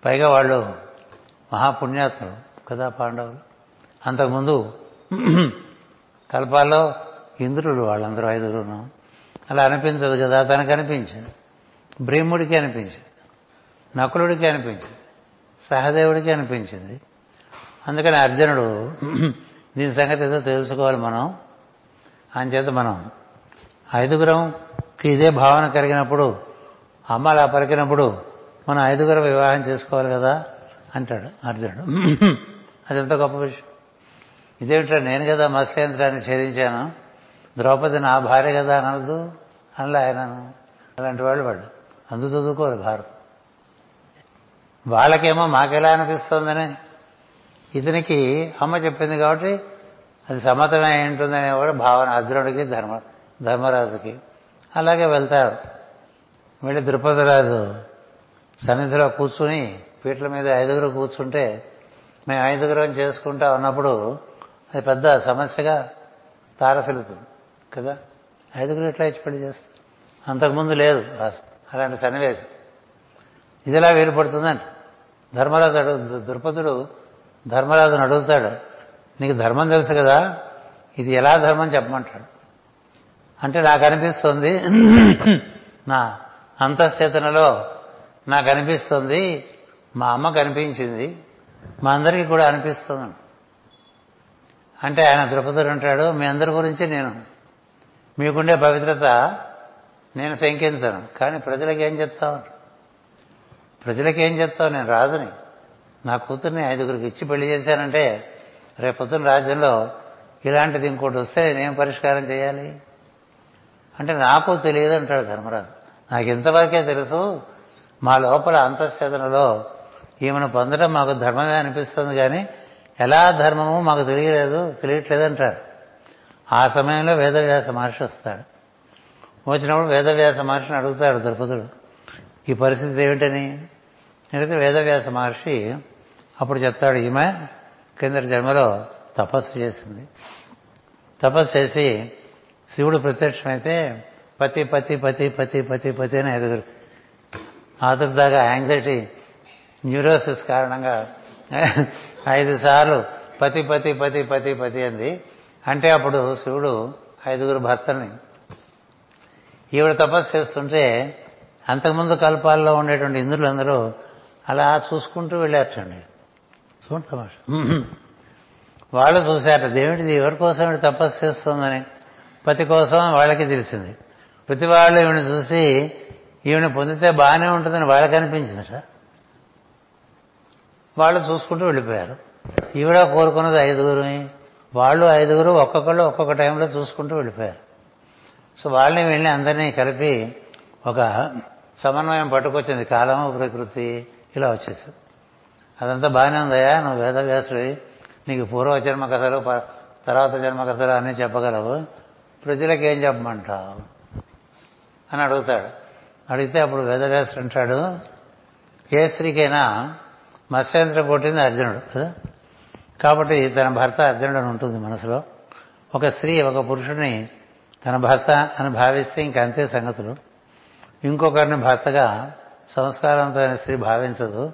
పైగా వాళ్ళు మహాపుణ్యాత్ములు కదా పాండవులు. అంతకుముందు కల్పాల్లో ఇంద్రులు వాళ్ళందరూ ఐదుగురును. అలా అనిపించదు కదా తనకు అనిపించింది. భీముడికి అనిపించింది. నకులుడికి అనిపించింది. సహదేవుడికి అనిపించింది. అందుకని అర్జునుడు దీని సంగతి ఏదో తెలుసుకోవాలి మనం. అంచేత మనం ఐదుగురం ఇదే భావన కలిగినప్పుడు అమ్మ అలా పలికినప్పుడు మనం ఐదుగురం వివాహం చేసుకోవాలి కదా అంటాడు అర్జునుడు. అదెంత గొప్ప విషయం. ఇదేమిటో నేను కదా మత్స్యంత్రాన్ని ఛేదించాను ద్రౌపది నా భార్య కదా అనదు అనలే ఆయనను. అలాంటి వాళ్ళు వాళ్ళు. అందు చదువుకోరు భారతం. వాళ్ళకేమో మాకెలా అనిపిస్తుందని ఇతనికి అమ్మ చెప్పింది కాబట్టి అది సమ్మతమే ఉంటుందనే కూడా భావన అర్జునుడికి ధర్మ ధర్మరాజుకి. అలాగే వెళ్తారు. వెళ్ళి ద్రుపదరాజు సన్నిధిలో కూర్చుని పీటల మీద ఐదుగురు కూర్చుంటే మేము ఐదుగురం చేసుకుంటా ఉన్నప్పుడు అది పెద్ద సమస్యగా తారసిల్లుతుంది కదా? ఐదుగురు ఎట్లా ఇచ్చి పెళ్ళి చేస్తారు? అంతకుముందు లేదు అలాంటి సన్నివేశం. ఇదిలా వీలు పడుతుందండి ధర్మరాజు అడుగు ద్రుపదుడు ధర్మరాజును అడుగుతాడు నీకు ధర్మం తెలుసు కదా ఇది ఎలా ధర్మం? చెప్పమంటాడు. అంటే నాకు అనిపిస్తుంది నా అంతఃచేతనలో నాకు అనిపిస్తుంది మా అమ్మ కనిపించింది మా అందరికీ కూడా అనిపిస్తుంది. అంటే ఆయన ద్రుపదుడు ఉంటాడు మీ అందరి గురించి నేను మీకుండే పవిత్రత నేను శంకించను. కానీ ప్రజలకు ఏం చెప్తావు? ప్రజలకు ఏం చెప్తావు? నేను రాజుని నా కూతుర్ని ఐదుగురికి ఇచ్చి పెళ్ళి చేశానంటే రేపొద్దున రాజ్యంలో ఇలాంటిది ఇంకోటి వస్తే నేనేం పరిష్కారం చేయాలి? అంటే నాకు తెలియదు అంటాడు ధర్మరాజు. నాకు ఇంతవరకే తెలుసు మా లోపల అంతఃసేదనలో ఈమెను పొందడం మాకు ధర్మమే అనిపిస్తుంది కానీ ఎలా ధర్మము మాకు తెలియలేదు తెలియట్లేదు అంటారు ఆ సమయంలో వేదవ్యాస మహర్షి వస్తాడు. వచ్చినప్పుడు వేదవ్యాస మహర్షిని అడుగుతాడు ద్రుపదుడు ఈ పరిస్థితి ఏమిటని? అడిగితే వేదవ్యాస మహర్షి అప్పుడు చెప్తాడు ఈమె కింద జన్మలో తపస్సు చేసింది. తపస్సు చేసి శివుడు ప్రత్యక్షమైతే పతి పతి పతి పతి పతి పతి అని ఐదుగురు ఆదుర్దాగా యాంగ్జైటీ న్యూరోసిస్ కారణంగా ఐదు సార్లు పతి పతి పతి పతి పతి అంది. అంటే అప్పుడు శివుడు ఐదుగురు భర్తని ఈవిడ తపస్సు చేస్తుంటే అంతకుముందు కల్పాల్లో ఉండేటువంటి ఇంద్రులందరూ అలా చూసుకుంటూ వెళ్ళారటండి. చూడండి తమాష. వాళ్ళు చూశారట దేవుడిది ఎవరి కోసం తపస్సు చేస్తుందని? పతి కోసం వాళ్ళకి తెలిసింది. ప్రతి వాళ్ళు ఈవిని చూసి ఈవిని పొందితే బాగానే ఉంటుందని వాళ్ళకి అనిపించిందట వాళ్ళు చూసుకుంటూ వెళ్ళిపోయారు. ఈవిడ కోరుకున్నది ఐదుగురు వాళ్ళు ఐదుగురు ఒక్కొక్కళ్ళు ఒక్కొక్క టైంలో చూసుకుంటూ వెళ్ళిపోయారు. సో వాళ్ళని వెళ్ళి అందరినీ కలిపి ఒక సమన్వయం పట్టుకొచ్చింది. కాలము ప్రకృతి ఇలా వచ్చేసింది. అదంతా బాగానే ఉందయ్యా నువ్వు వేదవ్యాసుడి నీకు పూర్వజన్మ కథలు తర్వాత జన్మ కథలు అన్నీ చెప్పగలవు. ప్రజలకు ఏం చెప్పమంటావు? అని అడుగుతాడు. అడిగితే అప్పుడు వేదవ్యాసుడు అంటాడు ఏ స్త్రీకైనా మత్స్యంత్రం కొట్టింది అర్జునుడు కదా? కాబట్టి తన భర్త అర్జునుడు అని ఉంటుంది మనసులో. ఒక స్త్రీ ఒక పురుషుడిని తన భర్త అని భావిస్తే ఇంకంతే సంగతులు. ఇంకొకరిని భర్తగా సంస్కారంతో స్త్రీ భావించదు.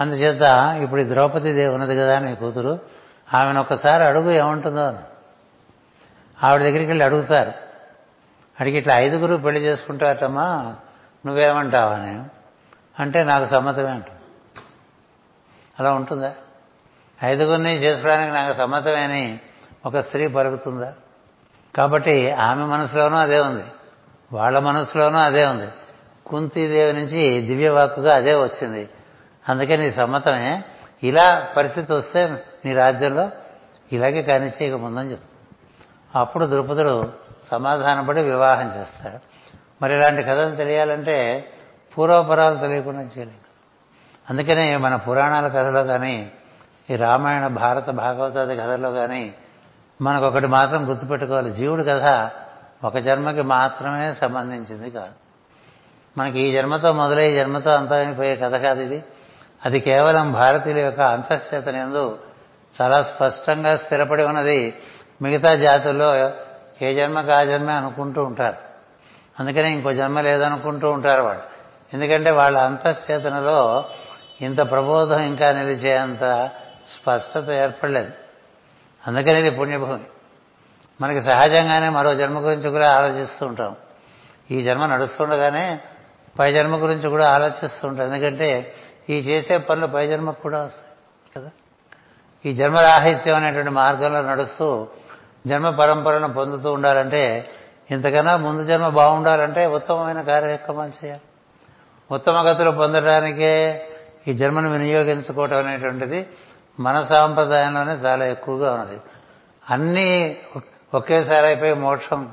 అందుచేత ఇప్పుడు ఈ ద్రౌపది దేవి ఉన్నది కదా నీ కూతురు ఆమెను ఒకసారి అడుగు ఏముంటుందో అని. ఆవిడ దగ్గరికి వెళ్ళి అడుగుతారు. అడిగి ఇట్లా ఐదుగురు పెళ్ళి చేసుకుంటారటమ్మా నువ్వేమంటావని. అంటే నాకు సమ్మతమే అంటుంది. అలా ఉంటుందా? ఐదుగురిని చేసుకోవడానికి నాకు సమ్మతమే అని ఒక స్త్రీ పలుకుతుందా? కాబట్టి ఆమె మనసులోనూ అదే ఉంది. వాళ్ళ మనసులోనూ అదే ఉంది. కుంతీదేవి నుంచి దివ్యవాక్కుగా అదే వచ్చింది. అందుకే నీ సమ్మతమే. ఇలా పరిస్థితి వస్తే నీ రాజ్యంలో ఇలాగే కానిచ్చే ముందని చెప్తాడు అప్పుడు ద్రుపదుడు సమాధానపడి వివాహం చేస్తాడు. మరి ఇలాంటి కథలు తెలియాలంటే పూర్వపరాలు తెలియకుండా చేయలేదు అందుకనే మన పురాణాల కథలో కానీ ఈ రామాయణ భారత భాగవతాది కథల్లో కానీ మనకు ఒకటి మాత్రం గుర్తుపెట్టుకోవాలి. జీవుడి కథ ఒక జన్మకి మాత్రమే సంబంధించింది కాదు. మనకి ఈ జన్మతో మొదలై జన్మతో అంతమైపోయే కథ కాదు ఇది. అది కేవలం భారతీయుల యొక్క అంతఃచేతనందు చాలా స్పష్టంగా స్థిరపడి ఉన్నది. మిగతా జాతుల్లో ఏ జన్మకు ఆ జన్మే అనుకుంటూ ఉంటారు. అందుకనే ఇంకో జన్మ లేదనుకుంటూ ఉంటారు వాళ్ళు. ఎందుకంటే వాళ్ళ అంతఃచేతనలో ఇంత ప్రబోధం ఇంకా నిలిచేంత స్పష్టత ఏర్పడలేదు. అందుకని ఇది పుణ్యభూమి. మనకి సహజంగానే మరో జన్మ గురించి కూడా ఆలోచిస్తూ ఉంటాం. ఈ జన్మ నడుస్తుండగానే పై జన్మ గురించి కూడా ఆలోచిస్తూ ఉంటాం. ఎందుకంటే ఈ చేసే పనులు పై జన్మకు కూడా వస్తాయి కదా. ఈ జన్మరాహిత్యం అనేటువంటి మార్గంలో నడుస్తూ జన్మ పరంపరను పొందుతూ ఉండాలంటే ఇంతకన్నా ముందు జన్మ బాగుండాలంటే ఉత్తమమైన కార్యక్రమాలు చేయాలి. ఉత్తమ గతులు పొందడానికే ఈ జన్మను వినియోగించుకోవటం అనేటువంటిది మన సాంప్రదాయంలోనే చాలా ఎక్కువగా ఉన్నది. అన్నీ ఒకేసారి అయిపోయి మోక్షం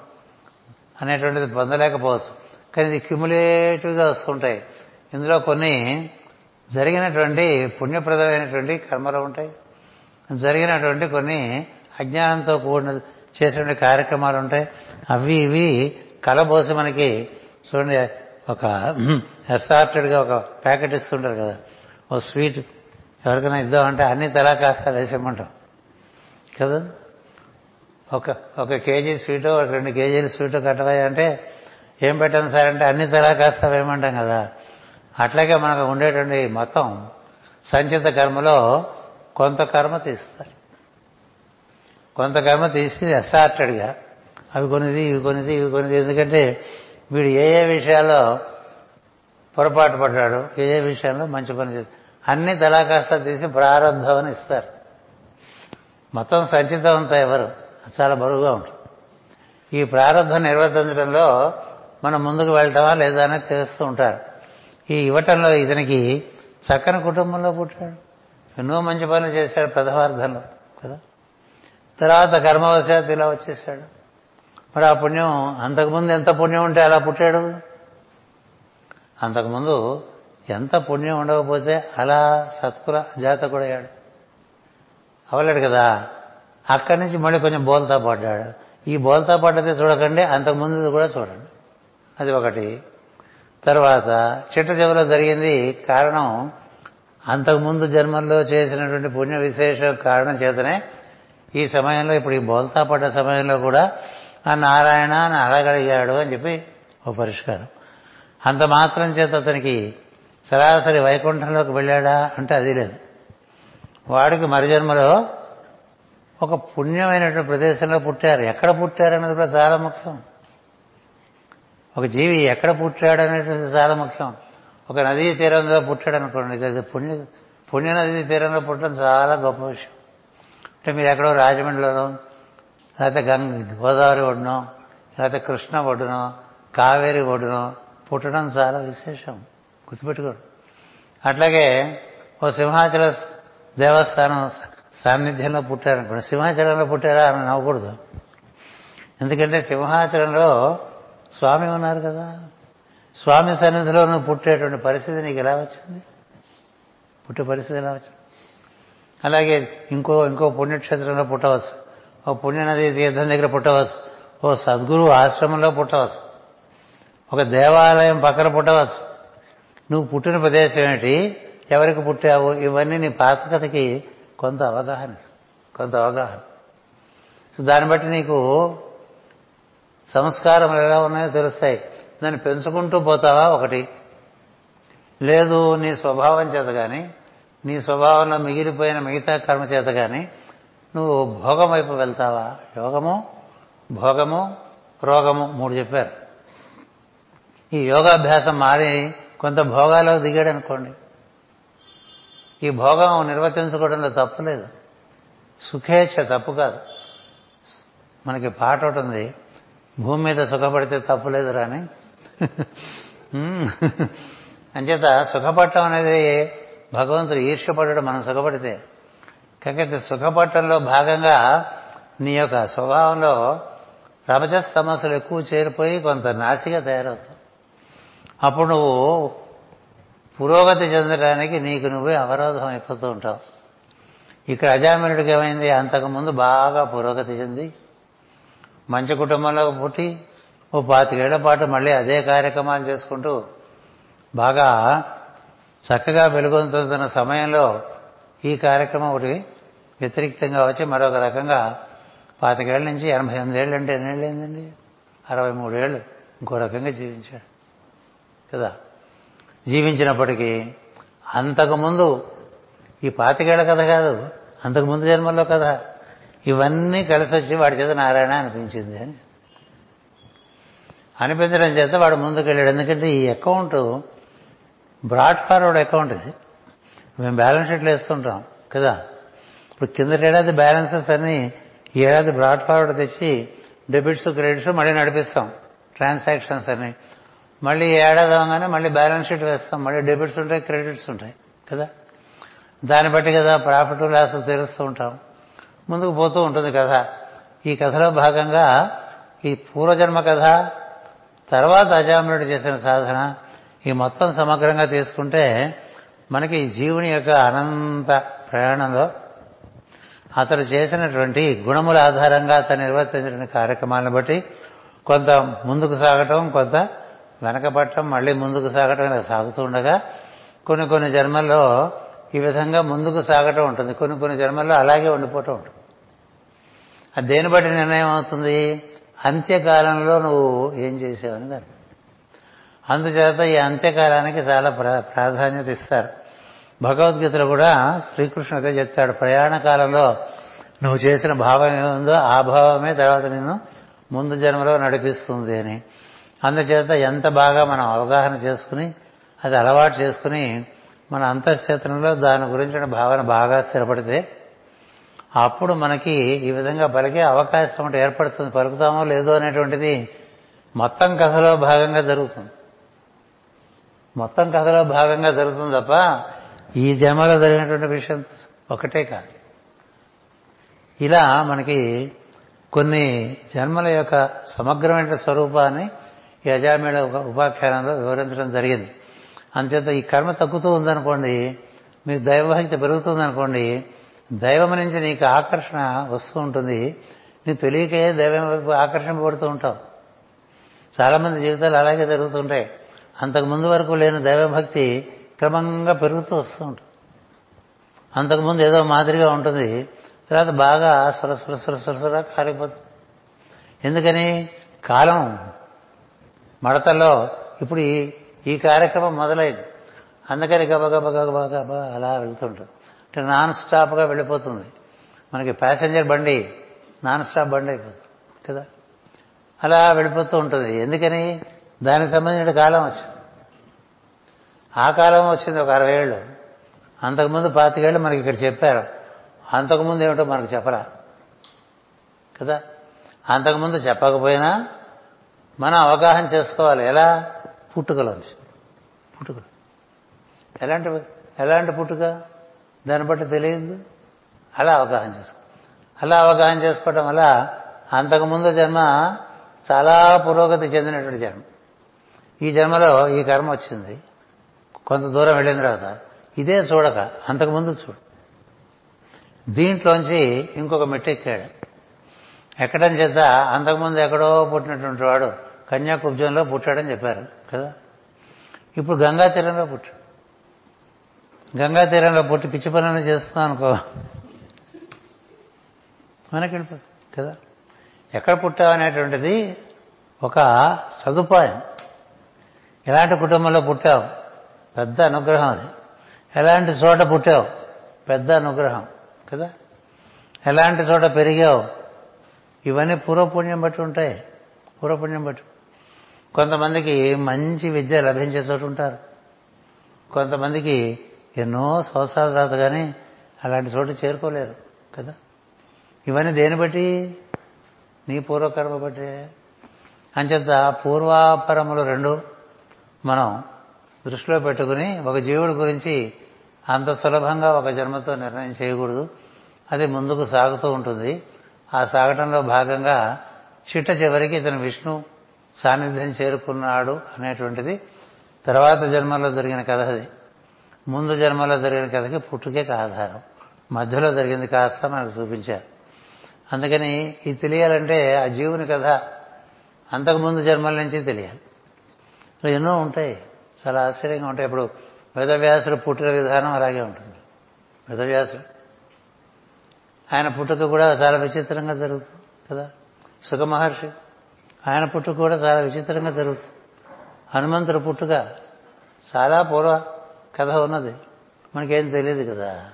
అనేటువంటిది పొందలేకపోవచ్చు. కానీ ఇది క్యుములేటివ్గా వస్తుంటాయి. ఇందులో కొన్ని జరిగినటువంటి పుణ్యప్రదమైనటువంటి కర్మలు ఉంటాయి. జరిగినటువంటి కొన్ని అజ్ఞానంతో కూడిన చేసేటువంటి కార్యక్రమాలు ఉంటాయి. అవి ఇవి కలబోసి మనకి చూడండి ఒక అసార్టెడ్గా ఒక ప్యాకెట్ ఇస్తుంటారు కదా. ఓ స్వీట్ ఎవరికైనా ఇద్దామంటే అన్ని తలా కాస్త వేసేమంటాం కదా? ఒక ఒక కేజీ స్వీటు ఒక రెండు కేజీలు స్వీటు కట్టవాయి అంటే ఏం పెట్టాను సార్ అంటే అన్ని తలా కాస్త వేయమంటాం కదా. అట్లాగే మనకు ఉండేటువంటి మొత్తం సంచిత కర్మలో కొంత కర్మ తీస్తారు. కొంత కర్మ తీసి అసార్టెడ్గా అవి కొనిది ఇవి కొనిది ఇవి కొనిది. ఎందుకంటే వీడు ఏ ఏ విషయాల్లో పొరపాటు పడ్డాడు ఏ ఏ విషయంలో మంచి పని చేస్తాడు అన్ని తలాకాస్త తీసి ప్రారంభం అని ఇస్తారు. మొత్తం సంచితం అంతా ఎవరు? చాలా బరువుగా ఉంటుంది. ఈ ప్రారంభం నిర్వర్తించడంలో మనం ముందుకు వెళ్ళటమా లేదా అనేది తెలుస్తూ ఉంటారు. ఈ ఇవ్వటంలో ఇతనికి చక్కని కుటుంబంలో పుట్టాడు. ఎన్నో మంచి పనులు చేశాడు ప్రథమార్థంలో కదా? తర్వాత కర్మవశాత్ ఇలా వచ్చేసాడు మరి ఆ పుణ్యం అంతకుముందు ఎంత పుణ్యం ఉంటే అలా పుట్టాడు? అంతకుముందు ఎంత పుణ్యం ఉండకపోతే అలా సత్కుల జాతకుడయ్యాడు. అవలేడు కదా? అక్కడి నుంచి మళ్ళీ కొంచెం బోల్తా పడ్డాడు. ఈ బోల్తా పడ్డది చూడకండి అంతకుముందు కూడా చూడండి. అది ఒకటి. తర్వాత చిట్ట చివరిలో జరిగింది కారణం అంతకుముందు జన్మల్లో చేసినటువంటి పుణ్య విశేష కారణం చేతనే ఈ సమయంలో ఇప్పుడు ఈ బోల్తా పడ్డ సమయంలో కూడా ఆ నారాయణ అని అడగలిగాడు అని చెప్పి ఓ పరిష్కారం. అంత మాత్రం చేత అతనికి సరాసరి వైకుంఠంలోకి వెళ్ళాడా అంటే అది లేదు. వాడికి మరుజన్మలో ఒక పుణ్యమైనటువంటి ప్రదేశంలో పుట్టారు. ఎక్కడ పుట్టారనేది కూడా చాలా ముఖ్యం. ఒక జీవి ఎక్కడ పుట్టాడు అనేటువంటిది చాలా ముఖ్యం. ఒక నదీ తీరంలో పుట్టాడు అనుకోండి అది పుణ్య పుణ్య నదీ తీరంలో పుట్టడం చాలా గొప్ప విషయం. అంటే మీరు ఎక్కడో రాజమండ్రిలోనో లేకపోతే గంగ గోదావరి ఒడ్డునో లేకపోతే కృష్ణ ఒడ్డునో కావేరి ఒడ్డునో పుట్టడం చాలా విశేషం. గుర్తుపెట్టుకోండి. అట్లాగే ఓ సింహాచల దేవస్థానం సాన్నిధ్యంలో పుట్టారనుకోండి. సింహాచలంలో పుట్టారా అని నవ్వకూడదు. ఎందుకంటే సింహాచలంలో స్వామి ఉన్నారు కదా. స్వామి సన్నిధిలో నువ్వు పుట్టేటువంటి పరిస్థితి నీకు ఎలా వచ్చింది? పుట్టే పరిస్థితి ఎలా వచ్చింది? అలాగే ఇంకో ఇంకో పుణ్యక్షేత్రంలో పుట్టవచ్చు ఓ పుణ్యనది తీర్థం దగ్గర పుట్టవచ్చు ఓ సద్గురు ఆశ్రమంలో పుట్టవచ్చు ఒక దేవాలయం పక్కన పుట్టవచ్చు నువ్వు పుట్టిన ప్రదేశం ఏమిటి? ఎవరికి పుట్టావు? ఇవన్నీ నీ పాతకథకి కొంత అవగాహన. కొంత అవగాహన. దాన్ని బట్టి నీకు సంస్కారములు ఎలా ఉన్నాయో తెలుస్తాయి. దాన్ని పెంచుకుంటూ పోతావా ఒకటి? లేదు నీ స్వభావం చేత కానీ నీ స్వభావంలో మిగిలిపోయిన మిగతా కర్మ చేత కానీ నువ్వు భోగం వైపు వెళ్తావా? యోగము భోగము రోగము మూడు చెప్పారు. ఈ యోగాభ్యాసం మారి కొంత భోగాలో దిగాడు అనుకోండి ఈ భోగం నిర్వర్తించుకోవడంలో తప్పులేదు సుఖేచ్ఛ తప్పు కాదు. మనకి పాట ఒకటి ఉంది. భూమి మీద సుఖపడితే తప్పు లేదు రాని అంచేత సుఖపడటం అనేది భగవంతుడు ఈర్ష్యపడడం మనం సుఖపడితే. కాకపోతే సుఖపడటంలో భాగంగా నీ యొక్క స్వభావంలో రమజస్ సమస్యలు ఎక్కువ చేరిపోయి కొంత నాసిగా తయారవుతావు. అప్పుడు నువ్వు పురోగతి చెందడానికి నీకు నువ్వే అవరోధం అయిపోతూ ఉంటావు. ఇక్కడ అజామినుడికి ఏమైంది? అంతకుముందు బాగా పురోగతి చెంది మంచి కుటుంబంలో పుట్టి ఓ పాతికేళ్ళ పాటు మళ్ళీ అదే కార్యక్రమాలు చేసుకుంటూ బాగా చక్కగా వెలుగొందుతున్న సమయంలో ఈ కార్యక్రమం ఒకటి వ్యతిరిక్తంగా వచ్చి మరొక రకంగా పాతికేళ్ళ నుంచి ఎనభై ఎనిమిది ఏళ్ళు అంటే ఎన్నేళ్ళు అయిందండి? అరవై మూడేళ్ళు ఇంకో రకంగా జీవించాడు. కదా? జీవించినప్పటికీ అంతకుముందు ఈ పాతికేళ్ళ కథ కాదు అంతకుముందు జన్మల్లో కథ. ఇవన్నీ కలిసి వచ్చి వాడి చేత నారాయణ అనిపించింది అని. అనిపించడం చేత వాడు ముందుకు వెళ్ళాడు ఎందుకంటే ఈ అకౌంట్ బ్రాడ్ ఫార్వర్డ్ అకౌంట్ ఇది. మేము బ్యాలెన్స్ షీట్లు వేస్తుంటాం కదా? ఇప్పుడు కిందటి ఏడాది బ్యాలెన్సెస్ అన్ని ఈ ఏడాది బ్రాడ్ ఫార్వర్డ్ తెచ్చి డెబిట్స్ క్రెడిట్స్ మళ్ళీ నడిపిస్తాం. ట్రాన్సాక్షన్స్ అన్ని. మళ్ళీ ఏడాది అవగానే మళ్ళీ బ్యాలెన్స్ షీట్ వేస్తాం. మళ్ళీ డెబిట్స్ ఉంటాయి క్రెడిట్స్ ఉంటాయి కదా? దాన్ని బట్టి కదా ప్రాఫిట్ లాస్ తెలుస్తూ ఉంటాం. ముందుకు పోతూ ఉంటుంది కథ. ఈ కథలో భాగంగా ఈ పూర్వజన్మ కథ తర్వాత అజామునుడు చేసిన సాధన ఈ మొత్తం సమగ్రంగా తీసుకుంటే మనకి ఈ జీవుని యొక్క అనంత ప్రయాణంలో అతడు చేసినటువంటి గుణముల ఆధారంగా అతను నిర్వర్తించినటువంటి కార్యక్రమాలను బట్టి కొంత ముందుకు సాగటం కొంత వెనకబట్టం మళ్ళీ ముందుకు సాగటం ఇలా సాగుతూ ఉండగా కొన్ని కొన్ని జన్మల్లో ఈ విధంగా ముందుకు సాగటం ఉంటుంది. కొన్ని కొన్ని జన్మల్లో అలాగే ఉండిపోవటం ఉంటుంది. అది దేని బట్టి నిర్ణయం అవుతుంది? అంత్యకాలంలో నువ్వు ఏం చేసావని దాన్ని అందుచేత ఈ అంత్యకాలానికి చాలా ప్రాధాన్యత ఇస్తారు. భగవద్గీతలో కూడా శ్రీకృష్ణుడిగా చెప్తాడు ప్రయాణ కాలంలో నువ్వు చేసిన భావం ఏముందో ఆ భావమే తర్వాత నిన్ను ముందు జన్మలో నడిపిస్తుంది అని. అందుచేత ఎంత బాగా మనం అవగాహన చేసుకుని అది అలవాటు చేసుకుని మన అంతఃచేతనంలో దాని గురించిన భావన బాగా స్థిరపడితే అప్పుడు మనకి ఈ విధంగా పలికే అవకాశం ఏర్పడుతుంది పలుకుతామో లేదో అనేటువంటిది మొత్తం కథలో భాగంగా జరుగుతుంది. మొత్తం కథలో భాగంగా జరుగుతుంది తప్ప ఈ జన్మలో జరిగినటువంటి విషయం ఒకటే కాదు. ఇలా మనకి కొన్ని జన్మల యొక్క సమగ్రమైన స్వరూపాన్ని యజామేళ ఉపాఖ్యానంలో వివరించడం జరిగింది. అంచేత ఈ కర్మ తగ్గుతూ ఉందనుకోండి మీకు దైవభక్తి పెరుగుతుందనుకోండి దైవం నుంచి నీకు ఆకర్షణ వస్తూ ఉంటుంది. నీకు తెలియకే దైవం వైపు ఆకర్షణ పడుతూ ఉంటావు. చాలామంది జీవితాలు అలాగే జరుగుతుంటాయి. అంతకు ముందు వరకు లేని దైవభక్తి క్రమంగా పెరుగుతూ వస్తూ ఉంటుంది. అంతకుముందు ఏదో మాదిరిగా ఉంటుంది తర్వాత బాగా సుర సుర సుర కాలిపోతుంది ఎందుకని? కాలం మడతల్లో ఇప్పుడు ఈ ఈ కార్యక్రమం మొదలైంది. అందుకని గబ గబ గబ గబ అలా వెళ్తుంటుంది అంటే నాన్ స్టాప్గా వెళ్ళిపోతుంది. మనకి ప్యాసింజర్ బండి నాన్ స్టాప్ బండి అయిపోతుంది కదా? అలా వెళ్ళిపోతూ ఉంటుంది. ఎందుకని? దానికి సంబంధించిన కాలం వచ్చింది. ఆ కాలం వచ్చింది ఒక అరవై ఏళ్ళు. అంతకుముందు పాతికేళ్ళు మనకి ఇక్కడ చెప్పారు. అంతకుముందు ఏమిటో మనకు చెప్పరా? కదా? అంతకుముందు చెప్పకపోయినా మనం అవగాహన చేసుకోవాలి. ఎలా? పుట్టుకలోంచి పుట్టుకలు. ఎలాంటి ఎలాంటి పుట్టుక? దాన్ని బట్టి తెలియదు. అలా అవగాహన చేసుకో అలా అవగాహన చేసుకోవడం వల్ల అంతకుముందు జన్మ చాలా పురోగతి చెందినటువంటి జన్మ. ఈ జన్మలో ఈ కర్మ వచ్చింది. కొంత దూరం వెళ్ళిన తర్వాత ఇదే చూడక అంతకుముందు చూడు. దీంట్లోంచి ఇంకొక మెట్టెక్కాడు. ఎక్కడం చేత అంతకుముందు ఎక్కడో పుట్టినటువంటి వాడు కన్యాకుబ్జంలో పుట్టాడని చెప్పారు కదా. ఇప్పుడు గంగా తీరంలో పుట్టాడు. గంగా తీరంలో పుట్టి పిచ్చి పనులను చేస్తున్నాం అనుకో మనకి వెళ్ళిపోతుంది కదా. ఎక్కడ పుట్టావు అనేటువంటిది ఒక సదుపాయం. ఎలాంటి కుటుంబంలో పుట్టావు? పెద్ద అనుగ్రహం అది. ఎలాంటి చోట పుట్టావు? పెద్ద అనుగ్రహం కదా? ఎలాంటి చోట పెరిగావు? ఇవన్నీ పూర్వపుణ్యం బట్టి ఉంటాయి. పూర్వపుణ్యం బట్టి. కొంతమందికి మంచి విద్య లభించే చోటు ఉంటారు. కొంతమందికి ఎన్నో సంవత్సరాల తర్వాత కానీ అలాంటి చోటు చేరుకోలేరు కదా? ఇవన్నీ దేని బట్టి? నీ పూర్వకర్మ బట్టి. అంచేత పూర్వాపరములు రెండు మనం దృష్టిలో పెట్టుకుని ఒక జీవుడి గురించి అంత సులభంగా ఒక జన్మతో నిర్ణయం చేయకూడదు. అది ముందుకు సాగుతూ ఉంటుంది. ఆ సాగటంలో భాగంగా చిట్ట చివరికి ఇతను విష్ణు సాన్నిధ్యం చేరుకున్నాడు అనేటువంటిది తర్వాత జన్మలో జరిగిన కథ అది. ముందు జన్మలో జరిగిన కథకి పుట్టుకే ఆధారం. మధ్యలో జరిగింది కాస్త మనకు చూపించారు. అందుకని ఇది తెలియాలంటే ఆ జీవుని కథ అంతకుముందు జన్మల నుంచి తెలియాలి. ఎన్నో ఉంటాయి. చాలా ఆశ్చర్యంగా ఉంటాయి. ఇప్పుడు వేదవ్యాసుడు పుట్టిన విధానం అలాగే ఉంటుంది. వేదవ్యాసుడు. ఆయన పుట్టుక కూడా చాలా విచిత్రంగా జరుగుతుంది కదా? సుఖ మహర్షి. ఆయన పుట్టుక కూడా చాలా విచిత్రంగా జరుగుతుంది. హనుమంతుడు పుట్టుక చాలా పూర్వ కథ ఉన్నది. మనకేం తెలియదు కదా?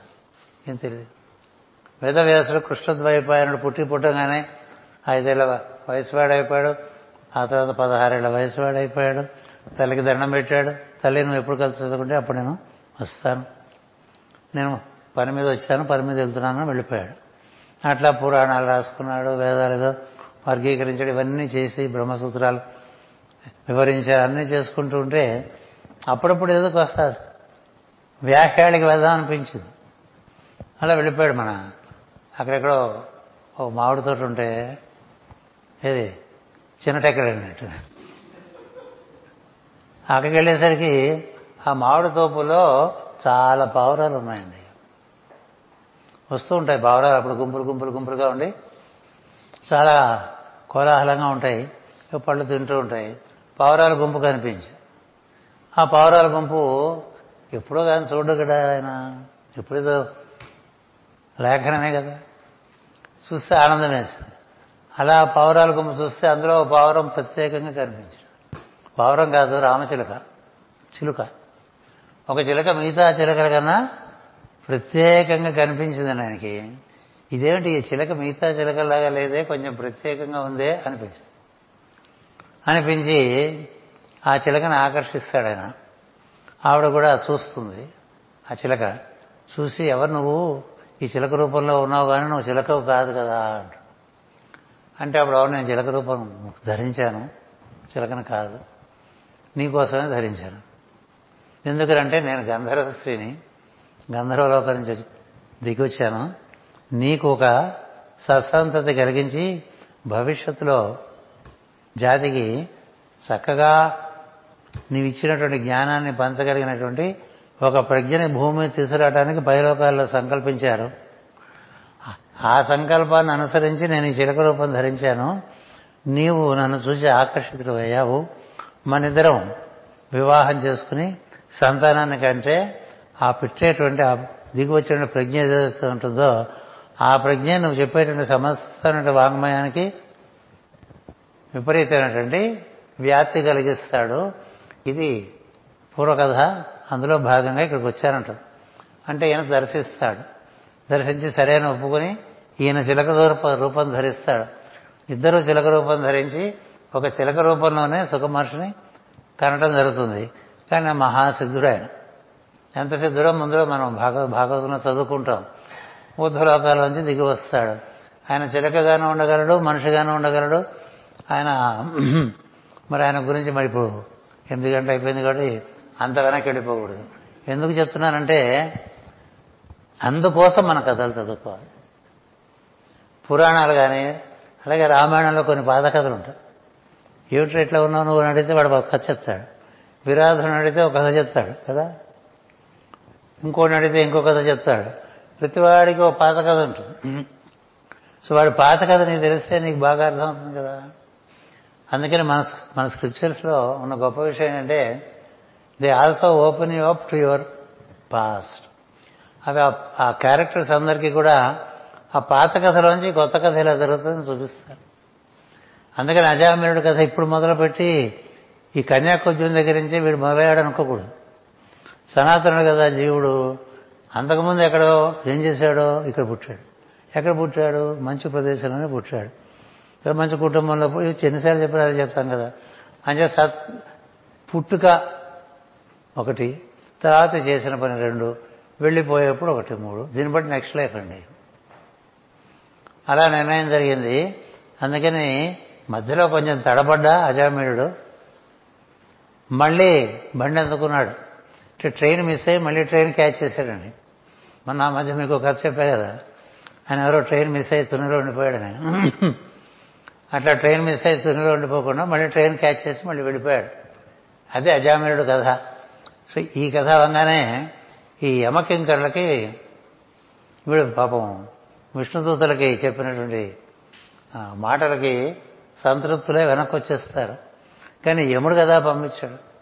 ఏం తెలియదు వేదవ్యాసుడు కృష్ణద్వైపాయనుడు పుట్టి పుట్టగానే ఐదేళ్ళ వయసువాడైపోయాడు. ఆ తర్వాత పదహారేళ్ళ వయసువాడైపోయాడు. తల్లికి దండం పెట్టాడు. తల్లి నువ్వు ఎప్పుడు కలిసి చదువుకుంటే అప్పుడు నేను వస్తాను. నేను పని మీద వచ్చాను పని మీద వెళ్తున్నాను వెళ్ళిపోయాడు. అట్లా పురాణాలు రాసుకున్నాడు వేదాలు ఏదో వర్గీకరించాడు ఇవన్నీ చేసి బ్రహ్మసూత్రాలు వివరించారు అన్నీ చేసుకుంటూ ఉంటే అప్పుడప్పుడు ఏదో కాస్త వ్యాఖ్యాడికి వెళ్దాం అనిపించింది. అలా వెళ్ళిపోయాడు మన అక్కడెక్కడో ఓ మామిడి తోట ఉంటే ఏది? చిన్నటెక్కడ అన్నట్టు అక్కడికి వెళ్ళేసరికి ఆ మామిడి తోపులో చాలా పావురాలు ఉన్నాయండి. వస్తూ ఉంటాయి పావురాలు అప్పుడు గుంపులు గుంపులు గుంపులుగా ఉండి చాలా కోలాహలంగా ఉంటాయి. పళ్ళు తింటూ ఉంటాయి. పావురాల గుంపు కనిపించి. ఆ పావురాల గుంపు ఎప్పుడో కానీ చూడు కదా ఆయన. ఎప్పుడేదో లేఖనమే కదా. చూస్తే ఆనందం వేసింది అలా పావురాల గుంపు చూస్తే అందులో పావురం ప్రత్యేకంగా కనిపించింది పావురం కాదు రామచిలుక చిలుక. ఒక చిలుక మిగతా చిలుకల కన్నా ప్రత్యేకంగా కనిపించింది ఆయనకి. ఇదేమిటి ఈ చిలక మిగతా చిలకలాగా లేదే కొంచెం ప్రత్యేకంగా ఉందే అనిపించి అనిపించి ఆ చిలకని ఆకర్షిస్తాడు ఆయన. ఆవిడ కూడా చూస్తుంది ఆ చిలక. చూసి ఎవరు నువ్వు? ఈ చిలక రూపంలో ఉన్నావు కానీ నువ్వు చిలకవు కాదు కదా అంట అంటే అప్పుడు అవును నేను చిలక రూపం ధరించాను. చిలకను కాదు. నీకోసమే ధరించాను. ఎందుకంటే నేను గంధర్వ స్త్రీని గంధర్వలోకం నుంచి దిగొచ్చాను. నీకు ఒక సత్సంతతి కలిగించి భవిష్యత్తులో జాతికి చక్కగా నీవు ఇచ్చినటువంటి జ్ఞానాన్ని పంచగలిగినటువంటి ఒక ప్రజ్ఞని భూమి తీసుకురావడానికి పైలోకాల్లో సంకల్పించారు. ఆ సంకల్పాన్ని అనుసరించి నేను ఈ చిలక రూపం ధరించాను. నీవు నన్ను చూసి ఆకర్షితుడు అయ్యావు మనిద్దరం వివాహం చేసుకుని సంతానాన్ని కంటే ఆ పెట్టేటువంటి ఆ దిగి వచ్చిన ప్రజ్ఞ ఏదైతే ఉంటుందో ఆ ప్రజ్ఞ నువ్వు చెప్పేటువంటి సమస్త వాంగ్మయానికి విపరీతమైనటువంటి వ్యాప్తి కలిగిస్తాడు. ఇది పూర్వకథ. అందులో భాగంగా ఇక్కడికి వచ్చారంట అంటే ఈయన దర్శిస్తాడు. దర్శించి సరైన ఒప్పుకొని ఈయన చిలక రూపం ధరిస్తాడు. ఇద్దరు చిలక రూపం ధరించి ఒక చిలక రూపంలోనే సుఖమహర్షిని కనటం జరుగుతుంది. కానీ ఆ మహాసిద్ధుడు. ఆయన ఎంత సిద్ధుడో ముందులో మనం భాగ భాగవతంలో చదువుకుంటాం. ఊర్ధ్వలోకాల దిగి వస్తాడు. ఆయన చిలకగానే ఉండగలడు మనిషిగానే ఉండగలడు. ఆయన మరి ఆయన గురించి మరి ఇప్పుడు ఎనిమిది గంటలు అయిపోయింది కాబట్టి అంత వెనక్కి వెళ్ళిపోకూడదు. ఎందుకు చెప్తున్నానంటే అందుకోసం మన కథలు చదువుకోవాలి. పురాణాలు కానీ అలాగే రామాయణంలో కొన్ని పాత కథలు ఉంటాయి. ఏమిటి ఎట్లా ఉన్నావు నువ్వు అని అడిగితే వాడు ఒక కథ చెప్తాడు. విరాధుని అడిగితే ఒక కథ చెప్తాడు కదా? ఇంకోటి అడిగితే ఇంకో కథ చెప్తాడు. ప్రతివాడికి ఒక పాత కథ ఉంటుంది. సో వాడి పాత కథ నీకు తెలిస్తే నీకు బాగా అర్థమవుతుంది కదా? అందుకని మన మన స్క్రిప్చర్స్లో ఉన్న గొప్ప విషయం ఏంటంటే they also open you up to your past అవి ఆ క్యారెక్టర్స్ అందరికీ కూడా ఆ పాత కథలోంచి కొత్త కథ ఇలా జరుగుతుందని చూపిస్తారు. అందుకని అజామినుడి కథ ఇప్పుడు మొదలుపెట్టి ఈ కన్యాకుజం దగ్గర నుంచి వీడు మొదలయ్యాడు అనుకోకూడదు సనాతనుడు కదా జీవుడు. అంతకుముందు ఎక్కడో ఏం చేశాడో ఇక్కడ పుట్టాడు. ఎక్కడ పుట్టాడు? మంచి ప్రదేశంలోనే పుట్టాడు. మంచి కుటుంబంలో ఎన్నిసార్లు చెప్పారు అది చెప్తాం కదా. అంటే సత్ పుట్టుక ఒకటి తర్వాత చేసిన పని రెండు వెళ్ళిపోయేప్పుడు ఒకటి మూడు. దీన్ని బట్టి నెక్స్ట్ లైఫ్ అండి. అలా నిర్ణయం జరిగింది. అందుకని మధ్యలో కొంచెం తడబడ్డా అజామీయుడు మళ్ళీ బండి అందుకున్నాడు. ట్రైన్ మిస్ అయ్యి మళ్ళీ ట్రైన్ క్యాచ్ చేశాడండి. మొన్న ఆ మధ్య మీకు కథ చెప్పా కదా. ఆయన ఎవరో ట్రైన్ మిస్ అయ్యి తునిలో ఉండిపోయాడు ఆయన. అట్లా ట్రైన్ మిస్ అయ్యి తునిలో ఉండిపోకుండా మళ్ళీ ట్రైన్ క్యాచ్ చేసి మళ్ళీ వెళ్ళిపోయాడు. అదే అజామినుడు కథ. సో ఈ కథ అవగానే ఈ యమకింకర్లకి వీడు పాపం విష్ణుదూతలకి చెప్పినటువంటి మాటలకి సంతృప్తులే వెనక్కి వచ్చేస్తారు కానీ యముడు కదా పంపించాడు.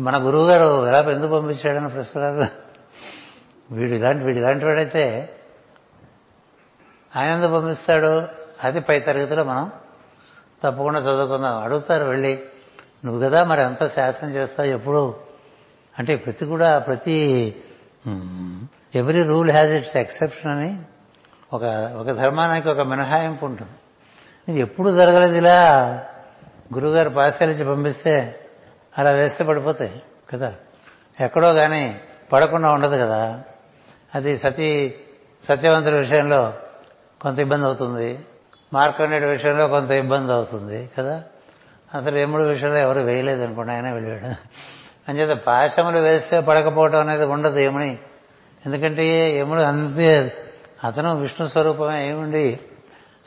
మన గురువు గారు ఎలా ఎందుకు పంపించాడని ప్రశ్నరాదు వీడు ఇలాంటి వీడు ఇలాంటి వాడైతే ఆయన ఎందుకు పంపిస్తాడు? అది పై తరగతిలో మనం తప్పకుండా చదువుకుందాం. అడుగుతారు వెళ్ళి నువ్వు కదా మరి ఎంత శాసనం చేస్తావు ఎప్పుడు? అంటే ప్రతి కూడా ప్రతి every rule has its exception అని ఒక ఒక ధర్మానికి ఒక మినహాయింపు ఉంటుంది. ఇది ఎప్పుడు జరగలేదు ఇలా. గురువుగారు పాశాలిచ్చి పంపిస్తే అలా వేస్తే పడిపోతాయి కదా? ఎక్కడో కానీ పడకుండా ఉండదు కదా? అది సతీ సత్యవంతుల విషయంలో కొంత ఇబ్బంది అవుతుంది. మార్కండేయుడి విషయంలో కొంత ఇబ్బంది అవుతుంది కదా? అసలు ఎముడు విషయంలో ఎవరు వేయలేదు అనుకోండి ఆయన వెళ్ళాడు. అంచేత పాశములు వేస్తే పడకపోవడం అనేది ఉండదు ఏముని ఎందుకంటే ఏముడు అంతే అతను విష్ణు స్వరూపమే ఏముండి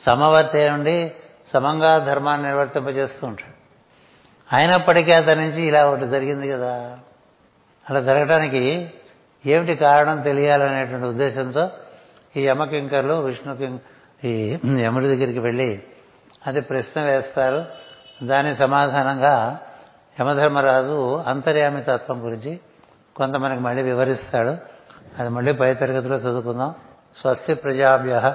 సమవర్తి ఉండి సమంగా ధర్మాన్ని నిర్వర్తింపజేస్తూ ఉంటాడు. అయినప్పటికీ అతని నుంచి ఇలా ఒకటి జరిగింది కదా. అలా జరగడానికి ఏమిటి కారణం తెలియాలనేటువంటి ఉద్దేశంతో ఈ యమకింకర్లు విష్ణు ఈ యముడి దగ్గరికి వెళ్ళి అది ప్రశ్న వేస్తారు. దాని సమాధానంగా యమధర్మరాజు అంతర్యామి తత్వం గురించి కొంత మనకి మళ్ళీ వివరిస్తాడు. అది మళ్ళీ పై తరగతిలో చదువుకుందాం. స్వస్తి ప్రజాభ్య